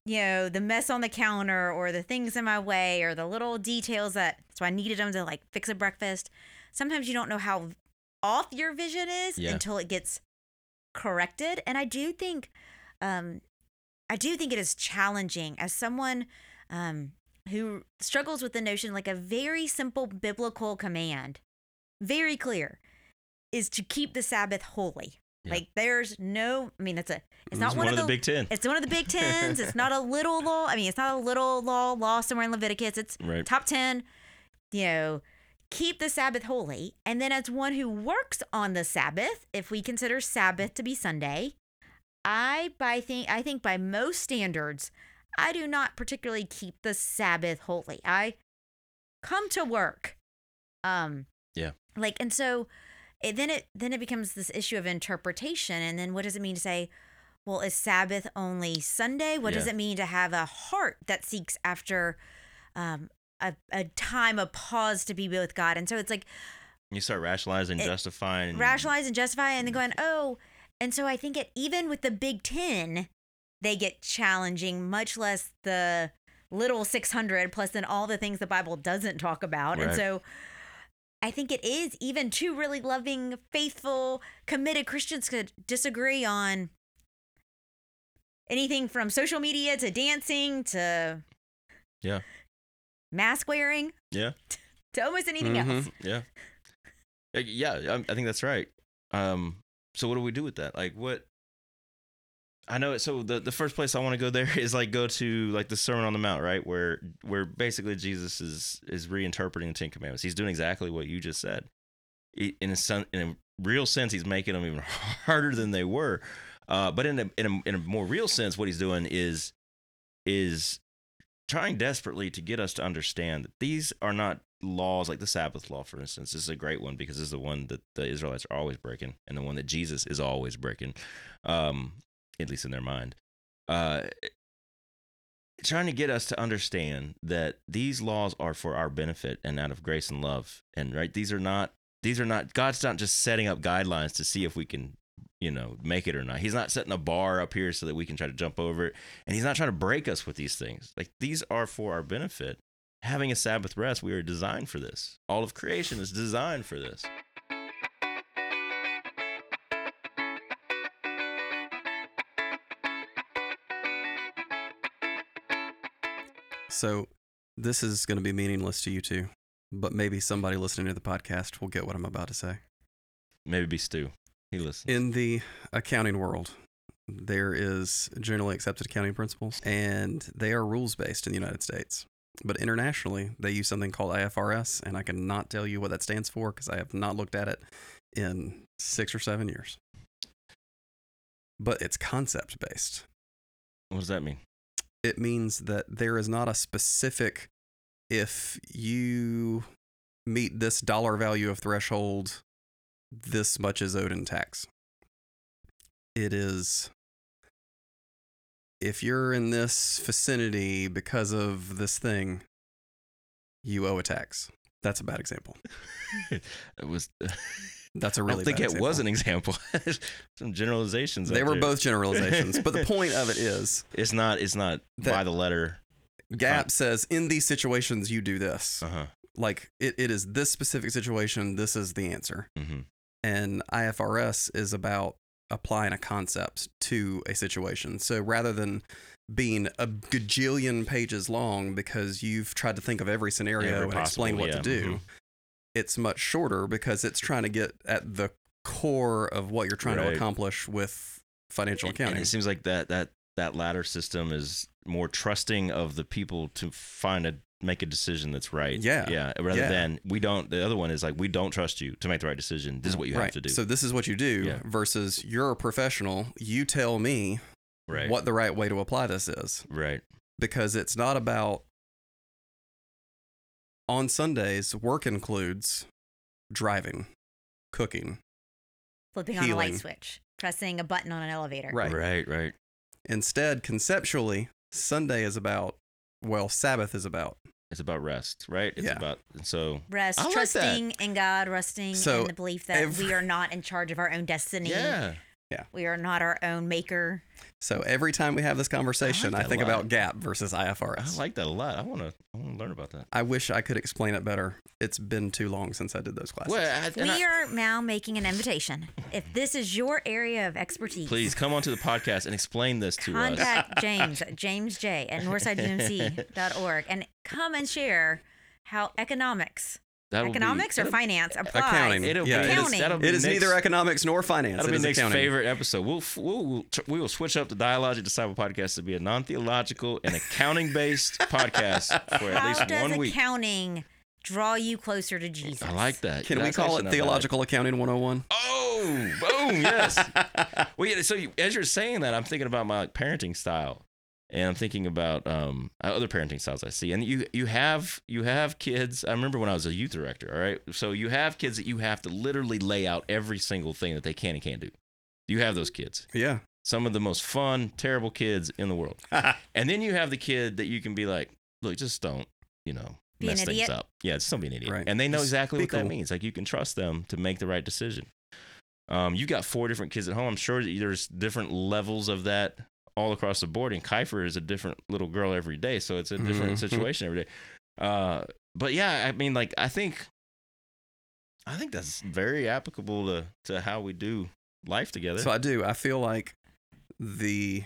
you know, the mess on the counter or the things in my way or the little details that. So I needed them to like fix a breakfast. Sometimes you don't know how off your vision is Yeah. until it gets corrected, and I do think, um, I do think it is challenging as someone, um, who struggles with the notion like a very simple biblical command, very clear, is to keep the Sabbath holy. Yeah. Like there's no, I mean, it's a, it's It's not one, of the, Big Ten. it's one of the Big Tens. It's not a little law. I mean, it's not a little law law somewhere in Leviticus. It's Right. top ten. You know, keep the Sabbath holy. And then as one who works on the Sabbath, if we consider Sabbath to be Sunday, I by think I think by most standards, I do not particularly keep the Sabbath holy. I come to work. Um Yeah. Like and so it, then it then it becomes this issue of interpretation and then what does it mean to say well is Sabbath only Sunday? What does it mean to have a heart that seeks after um a, a time of pause to be with God? And so it's like You start rationalizing, It- justifying. rationalize and justify and then going oh and so i think it even with the big 10 they get challenging much less the little 600 plus then all the things the bible doesn't talk about and so i think it is even two really loving faithful committed christians could disagree on anything from social media to dancing to Yeah. mask wearing Yeah. to almost anything Mhm. else Yeah. Yeah, I, I think that's right. Um, so what do we do with that? Like what? I know it. So the the first place I want to go there is like go to like the Sermon on the Mount, right? Where where basically Jesus is is reinterpreting the Ten Commandments. He's doing exactly what you just said. In a in a real sense, he's making them even harder than they were. Uh, but in a, in a in a more real sense, what he's doing is is trying desperately to get us to understand that these are not laws like the Sabbath law, for instance. This is a great one because this is the one that the Israelites are always breaking, and the one that Jesus is always breaking, um, at least in their mind. Uh, trying to get us to understand that these laws are for our benefit and out of grace and love, and right, these are not. These are not. God's not just setting up guidelines to see if we can you know, make it or not. He's not setting a bar up here so that we can try to jump over it. And he's not trying to break us with these things. Like these are for our benefit. Having a Sabbath rest, we are designed for this. All of creation is designed for this. So this is going to be meaningless to you two, but maybe somebody listening to the podcast will get what I'm about to say. Maybe be Stu. He listens. In the accounting world, there is generally accepted accounting principles, and they are rules based in the United States. But internationally, they use something called IFRS, and I cannot tell you what that stands for because I have not looked at it in six or seven years. But it's concept based. what does that mean? It means that there is not a specific if you meet this dollar value of threshold this much is owed in tax. It is if you're in this vicinity because of this thing you owe a tax that's a bad example It was. that's a really don't think bad it example. was an example. Some generalizations. they were there. both generalizations but the point of it is It's not. It's not by the letter. GAAP says in these situations you do this Uh huh. like it, it is this specific situation this is the answer hmm and ifrs is about applying a concept to a situation so rather than being a gajillion pages long because you've tried to think of every scenario Every and explain what yeah, to do mhm. it's much shorter because it's trying to get at the core of what you're trying Right. to accomplish with financial And- accounting And it seems like that that that latter system is more trusting of the people to find a make a decision that's right. Yeah. Yeah. Rather Yeah. than we don't. The other one is like we don't trust you to make the right decision. This is what you right have to do. so this is what you do Yeah. versus you're a professional you tell me right. what the right way to apply this is Right. because it's not about on Sundays, work includes driving, cooking. flipping on a light switch pressing a button on an elevator Right. Right. Right. Instead, conceptually, Sunday is about well Sabbath is about. It's about rest, right? It's Yeah. about so Rest, I like that. trusting in God, resting So in the belief that every- we are not in charge of our own destiny. yeah. We are not our own maker. So every time we have this conversation, I, that a think about GAAP versus IFRS. I like that a lot. I want to I want to learn about that. I wish I could explain it better. It's been too long since I did those classes. Well, I, We I- are now making an invitation. If this is your area of expertise, please come onto the podcast and explain this to us. contact James, James J at northsideumc.org and come and share how economics, That'll be- economics or finance applies. Accounting. It'll Yeah, be, it is- Accounting. That'll be it is next, neither economics nor finance. That'll it be is next accounting. favorite episode. We'll we'll we'll, tr- we will switch up the Dialogic Disciple podcast to be a non-theological and accounting-based podcast for at least one week. accounting draw you closer to Jesus? I like that. Can we call it not bad. theological accounting 101? Oh, boom, yes. well, yeah. So you, as you're saying that, I'm thinking about my like, parenting style, and I'm thinking about um, other parenting styles I see. And you you have you have kids. I remember when I was a youth director. All right, so you have kids that you have to literally lay out every single thing that they can and can't do. You have those kids. Yeah. Some of the most fun, terrible kids in the world. and then you have the kid that you can be like, look, just don't, you know, Be mess things idiot. up. Yeah, just don't be an idiot. Right. And they know Just exactly be what that means. Like you can trust them to make the right decision. Um, you got four different kids at home. I'm sure that there's different levels of that all across the board. And Kiefer is a different little girl every day, so it's a different Mhm. situation every day. Uh, but yeah, I mean, like I think, I think that's very applicable to to how we do life together. So I do. I feel like the,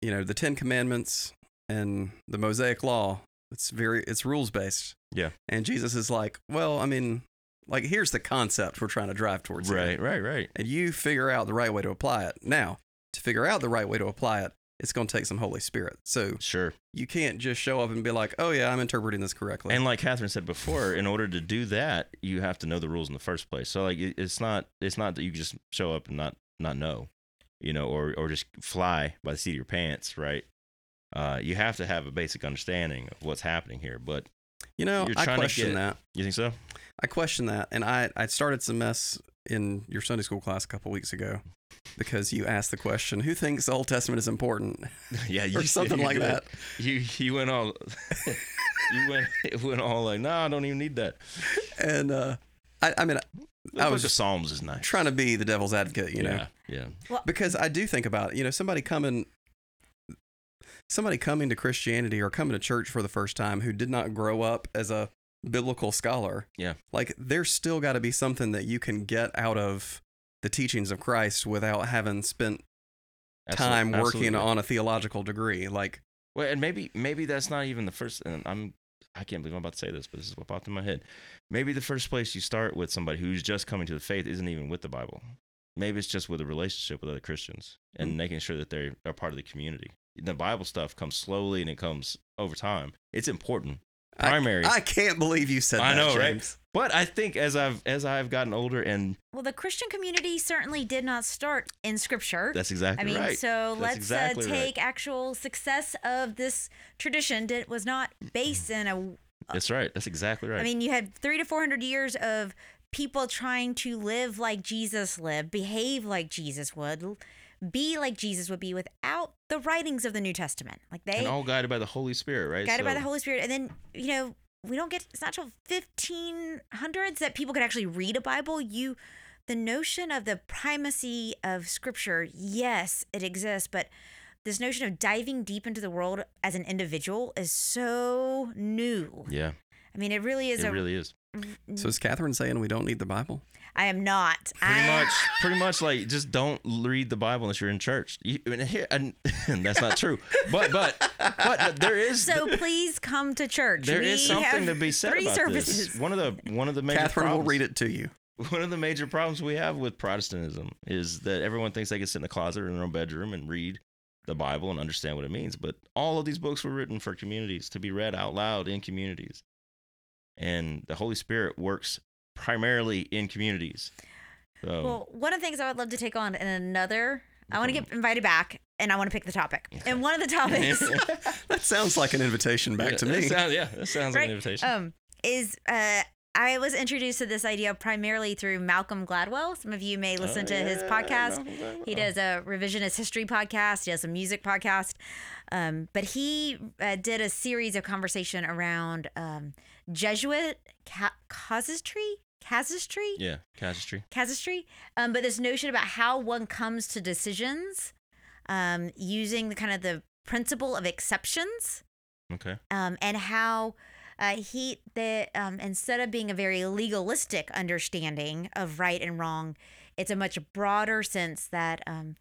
you know, the Ten Commandments and the Mosaic Law. It's very it's rules based. Yeah. And Jesus is like, well, I mean, like here's the concept we're trying to drive towards. here. right, right, right. And you figure out the right way to apply it. Now, to figure out the right way to apply it, it's going to take some Holy Spirit. So Sure. you can't just show up and be like, oh yeah, I'm interpreting this correctly. And like Catherine said before, in order to do that, you have to know the rules in the first place. So like, it's not it's not that you just show up and not not know, you know, or or just fly by the seat of your pants, right? Uh, you have to have a basic understanding of what's happening here. But you know, you're I trying to question get- that. you think so? I question that, and I I started some mess in your Sunday school class a couple weeks ago because you asked the question, "Who thinks the Old Testament is important?" yeah, or something you like did. that. You you went all you went it went all like, no, I don't even need that. And uh, I I mean, The I was of Psalms is nice. trying to be the devil's advocate, you know, yeah, yeah. because I do think about it. You know, somebody coming. Somebody coming to Christianity or coming to church for the first time who did not grow up as a biblical scholar. Yeah. Like there's still got to be something that you can get out of the teachings of Christ without having spent Absolutely- time working absolutely. on a theological degree. Like, Well, and maybe maybe that's not even the first. And I'm I can't believe I'm about to say this, but this is what popped in my head. Maybe the first place you start with somebody who's just coming to the faith isn't even with the Bible. Maybe it's just with a relationship with other Christians and Mm. making sure that they are part of the community. The Bible stuff comes slowly and it comes over time. It's important, I- primary. I can't believe you said I that. know, right? James. But I think as I've as I've gotten older, and Well, the Christian community certainly did not start in Scripture. that's exactly I mean, right. so That's let's exactly uh, right. take actual success of this tradition that was not based in a. That's right. That's exactly right. I mean, you had three to four hundred years of people trying to live like Jesus lived, behave like Jesus would, be like Jesus would be without the writings of the New Testament. Like they and all guided by the Holy Spirit, right? guided by the Holy Spirit. And then, you know, we don't get, it's not till 1500s that people could actually read a Bible. You, the notion of the primacy of scripture, yes, it exists, but this notion of diving deep into the world as an individual is so new. Yeah, I mean, it really is it a. really is. Mm-hmm. So is Catherine saying we don't need the Bible? I am not. Pretty I, much, pretty much like just don't read the Bible unless you're in church. You, and, here, and, that's not true. But but but there is So please come to church. there is We something to be said three about services. this. One of the one of the major Catherine problems, will read it to you. One of the major problems we have with Protestantism is that everyone thinks they can sit in the closet or in their own bedroom and read the Bible and understand what it means. But all of these books were written for communities to be read out loud in communities, and the Holy Spirit works primarily in communities. So Well, one of the things I would love to take on in another, I want to get invited back and I want to pick the topic. Okay. And one of the topics, That sounds like an invitation back yeah, to that me. sounds- yeah, that sounds like an invitation. Um, is uh, I was introduced to this idea primarily through Malcolm Gladwell. Some of you may listen to his podcast. He does a revisionist history podcast. He has a music podcast. Um, but he uh, did a series of conversation around um, Jesuit ca- casuistry. Casuistry? Yeah, casuistry. Casuistry. Um, but this notion about how one comes to decisions um, using the kind of the principle of exceptions Okay. um, and how uh, he that um, instead of being a very legalistic understanding of right and wrong, it's a much broader sense that um,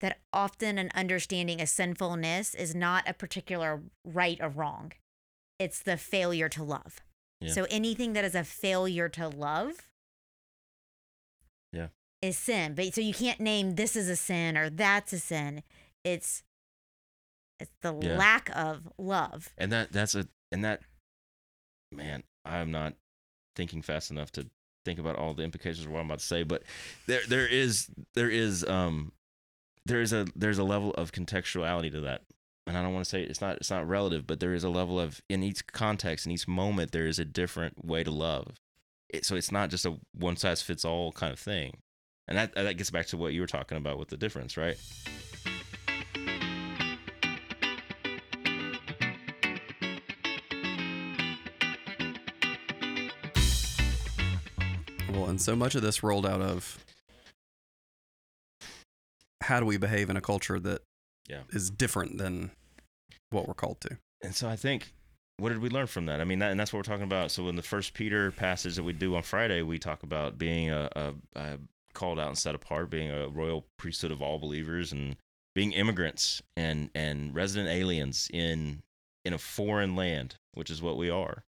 that often an understanding of sinfulness is not a particular right or wrong; it's the failure to love. Yeah. So anything that is a failure to love, Yeah. is sin. But so you can't name this is a sin or that's a sin. It's it's the Yeah. lack of love. And that that's a and that man, I'm not thinking fast enough to think about all the implications of what I'm about to say, but there there is there is um there is a there's a level of contextuality to that. And I don't want to say it's not it's not relative, but there is a level of in each context, in each moment, there is a different way to love. It, so it's not just a one size fits all kind of thing. And that that gets back to what you were talking about with the difference, right? Well, and so much of this rolled out of how do we behave in a culture that is different than what we're called to. And so I think, what did we learn from that? I mean, that, and that's what we're talking about. So in the First Peter passage that we do on Friday, we talk about being a, a, a called out and set apart, being a royal priesthood of all believers, and being immigrants and and resident aliens in in a foreign land, which is what we are.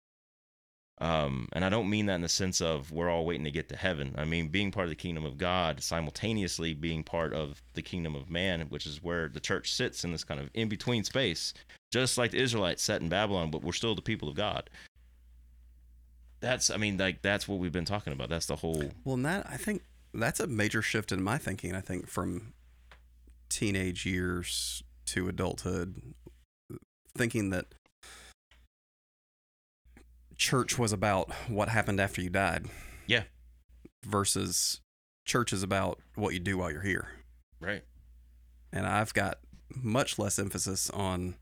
Um, and I don't mean that in the sense of we're all waiting to get to heaven. I mean being part of the kingdom of God, simultaneously being part of the kingdom of man, which is where the church sits in this kind of in between space, just like the Israelites sat in Babylon, but we're still the people of God. That's, I mean, like that's what we've been talking about. That's the whole. Well, and that I think that's a major shift in my thinking. I think from teenage years to adulthood, thinking that church was about what happened after you died. Yeah. Versus church is about what you do while you're here. Right. And I've got much less emphasis on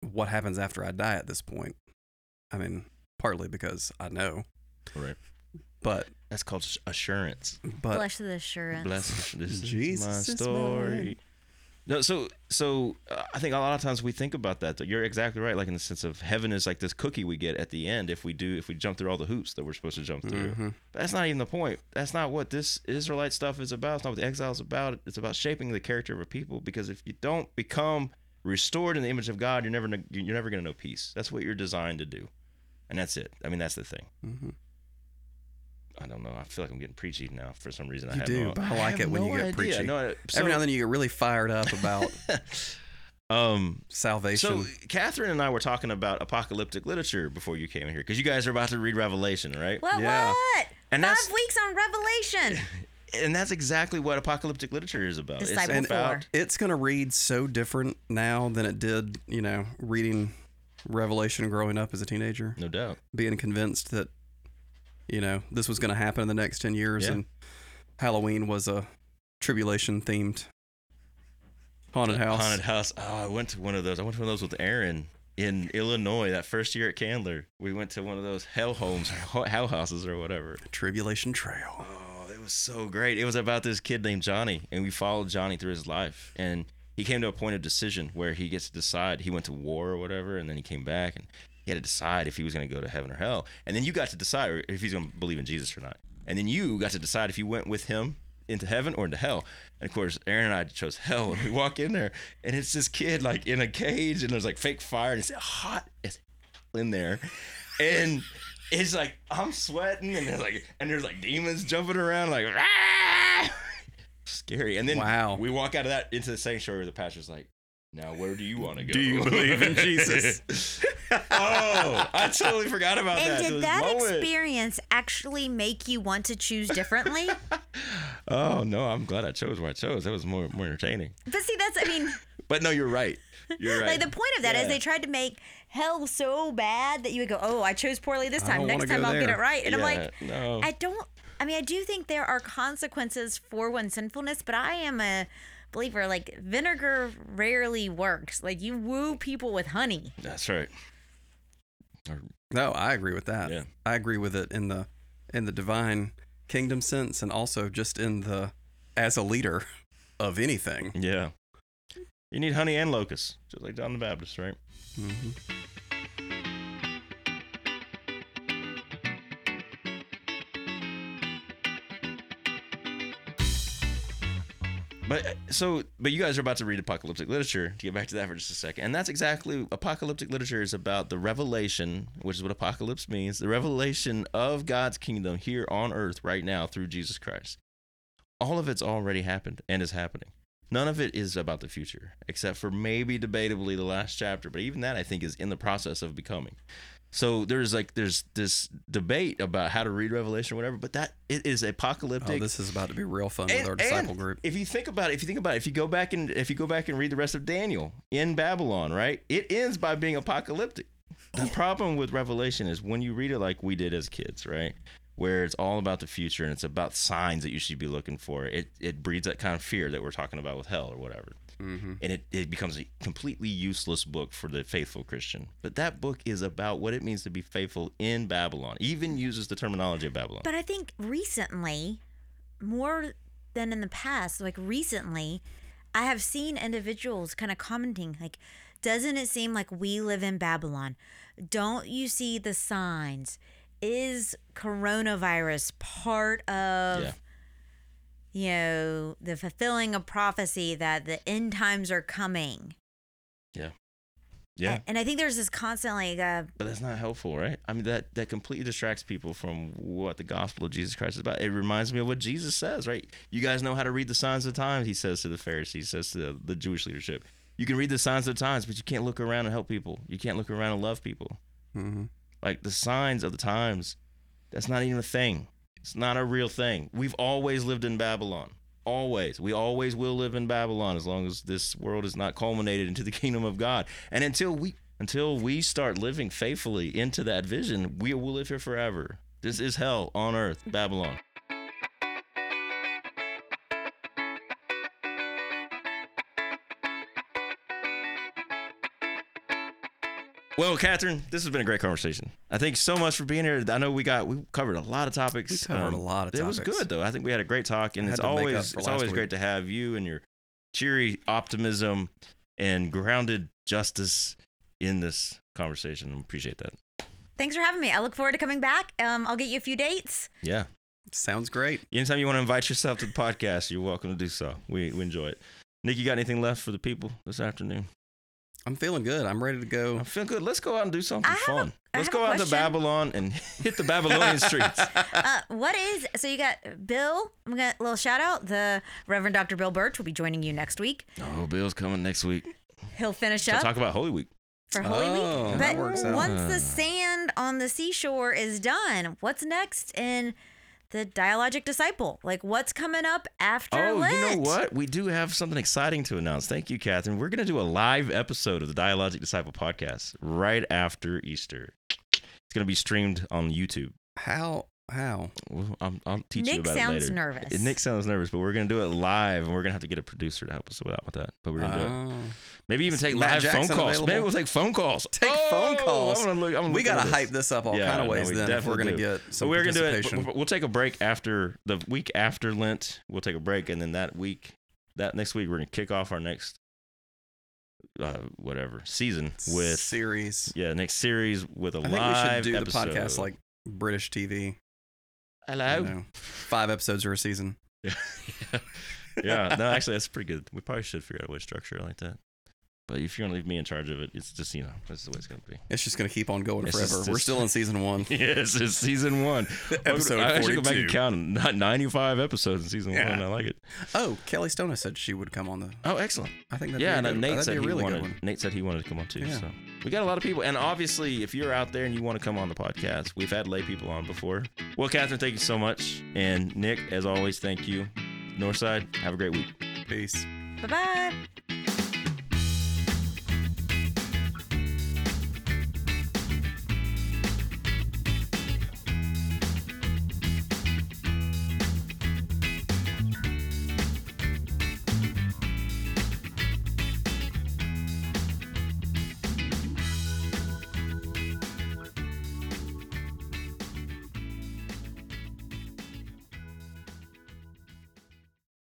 what happens after I die at this point. I mean, partly because I know, Right. but That's called assurance. but Blessed assurance. Bless this Jesus is is my story. No, so so uh, I think a lot of times we think about that. That you're exactly right. Like in the sense of heaven is like this cookie we get at the end if we do if we jump through all the hoops that we're supposed to jump through. Mhm. But that's not even the point. That's not what this Israelite stuff is about. It's not what the exile is about. It's about shaping the character of a people. Because if you don't become restored in the image of God, you're never you're never going to know peace. That's what you're designed to do, and that's it. I mean, that's the thing. Mhm. I don't know. I feel like I'm getting preachy now for some reason. I have do, no, but I like have it when no you get idea. preachy. No, I- Every now and then you get really fired up about um, salvation. So Catherine and I were talking about apocalyptic literature before you came in here because you guys are about to read Revelation, right? What? Yeah. What? And Five weeks on Revelation. And that's exactly what apocalyptic literature is about. It's Disciple four. about it's going to read so different now than it did, you know, reading Revelation growing up as a teenager, no doubt. being convinced that, you know, this was going to happen in the next 10 years Yeah. and Halloween was a tribulation themed haunted house. Haunted house. Oh, I went to one of those. I went to one of those with Aaron in Illinois that first year at Candler. We went to one of those hell homes, or hell houses, or whatever. Tribulation Trail. Oh, it was so great. It was about this kid named Johnny, and we followed Johnny through his life. And he came to a point of decision where he gets to decide. He went to war or whatever, and then he came back and he had to decide if he was going to go to heaven or hell. And then you got to decide if he's going to believe in Jesus or not. And then you got to decide if you went with him into heaven or into hell. And of course, Aaron and I chose hell. And we walk in there, and it's this kid like in a cage, and there's like fake fire, and it's hot as in there, and it's like I'm sweating, and there's like and there's like demons jumping around, like "Ah!" scary. And then Wow. we walk out of that into the sanctuary. where The pastor's like, "Now, where do you want to go? Do you believe in Jesus?" oh, I totally forgot about And that. till did that moment. experience actually make you want to choose differently? Oh no, I'm glad I chose what I chose. That was more more entertaining. but see, that's I mean, But no, you're right. You're right. like the point of that is Yeah. they tried to make hell so bad that you would go, "Oh, I chose poorly this time. Next time I'll get it right." And I'm like, no. I don't. I mean, I do think there are consequences for one's sinfulness, but I am a believer. Like vinegar rarely works. Like you woo people with honey. That's right. No, I agree with that. Yeah. I agree with it in the in the divine kingdom sense, and also just in the as a leader of anything. yeah. You need honey and locusts, just like John the Baptist, right? hmm But uh, so, but you guys are about to read apocalyptic literature. To get back to that for just a second, and that's exactly apocalyptic literature is about the revelation, which is what apocalypse means, the revelation of God's kingdom here on earth right now through Jesus Christ. All of it's already happened and is happening. None of it is about the future, except for maybe debatably the last chapter. But even that, I think, is in the process of becoming. So there's like there's this debate about how to read Revelation or whatever, but that it is Oh, apocalyptic. this is about to be real fun with our disciple group. If you think about it, if you think about it, if you go back and if you go back and read the rest of Daniel in Babylon, right? It ends by being apocalyptic. The problem with Revelation is when you read it like we did as kids, right? Where it's all about the future and it's about signs that you should be looking for. It it breeds that kind of fear that we're talking about with hell or whatever. Hmm And it, it becomes a completely useless book for the faithful Christian. But that book is about what it means to be faithful in Babylon. Even uses the terminology of Babylon. But I think recently, more than in the past, like recently, I have seen individuals kind of commenting, like, doesn't it seem like we live in Babylon? Don't you see the signs? Is coronavirus part of, Yeah. You know, the fulfilling of prophecy that the end times are coming? yeah. Yeah. And I think there's this constantly. like, uh, But that's not helpful, right? I mean, that that completely distracts people from what the gospel of Jesus Christ is about. It reminds me of what Jesus says, right? You guys know how to read the signs of the times. He says to the Pharisees, says to the, the Jewish leadership. You can read the signs of the times, but you can't look around and help people. You can't look around and love people. hmm Like the signs of the times, that's not even a thing. It's not a real thing. We've always lived in Babylon. Always. We always will live in Babylon as long as this world is not culminated into the kingdom of God. And until we until we start living faithfully into that vision, we will live here forever. This is hell on earth, Babylon. Well, Catherine, this has been a great conversation. I thank you so much for being here. I know we got we covered a lot of topics. Um, We covered a lot of It was good though. I think we had a great talk, and it's had to make up always it's always week. great to have you and your cheery optimism and grounded justice in this conversation. I appreciate that. thanks for having me. I look forward to coming back. Um, I'll get you a few dates. Yeah. Sounds great. Anytime you want to invite yourself to the podcast, you're welcome to do so. We, we enjoy it. Nick, you got anything left for the people this afternoon? I'm feeling good. I'm ready to go. I'm feeling good. Let's go out and do something I have a- fun. Let's go out to. Babylon and hit the Babylonian streets. uh, what is so you got Bill? I'm gonna a little shout out. The Reverend Dr. Bill Birch will be joining you next week. Oh, Bill's coming next week. He'll finish So up talk about Holy Week. for Holy Oh, Week. that But works out. once the sand on the seashore is done, what's next in the Dialogic Disciple? Like what's coming up after Oh, Lent? you know what? We do have something exciting to announce. Thank you, Catherine. We're going to do a live episode of the Dialogic Disciple podcast right after Easter. It's going to be streamed on YouTube. How? How? Well, I'm, I'll teach you about it later. Nick sounds nervous. Nick sounds nervous, but we're going to do it live, and we're going to have to get a producer to help us out with that. But we're going to do it. Oh. Maybe even take Matt live Jackson phone calls. available? Maybe we'll take phone calls. Take Oh, phone calls. I'm gonna look, I'm gonna we look got to into hype this up all Yeah, kind of no, ways we then if we're going to do. get So we're gonna do it. participation. but We'll take a break after the week after Lent. We'll take a break, and then that week, that next week, we're gonna kick off our next, uh, whatever season with series. yeah next series with a I think we live should do episode. the podcast like British TV. Hello. Five episodes or a season. yeah, yeah. No, actually, that's pretty good. We probably should figure out a way to structure it like that. But if you're gonna leave me in charge of it, it's just you know that's the way it's gonna be. It's just going to keep on going It's forever. just- We're still in season one. yes, it's season one. Episode I actually go back and count not 95 episodes in season Yeah. one. I like it. Oh, Kelly Stoner said she would come on the. Oh, excellent. I think that'd yeah, be a and uh, good, Nate that'd said be a he really wanted. good one. Nate said he wanted to come on too. Yeah. So we got a lot of people, and obviously, if you're out there and you want to come on the podcast, we've had lay people on before. Well, Catherine, thank you so much, and Nick, as always, thank you. Northside, have a great week. Peace. Bye bye.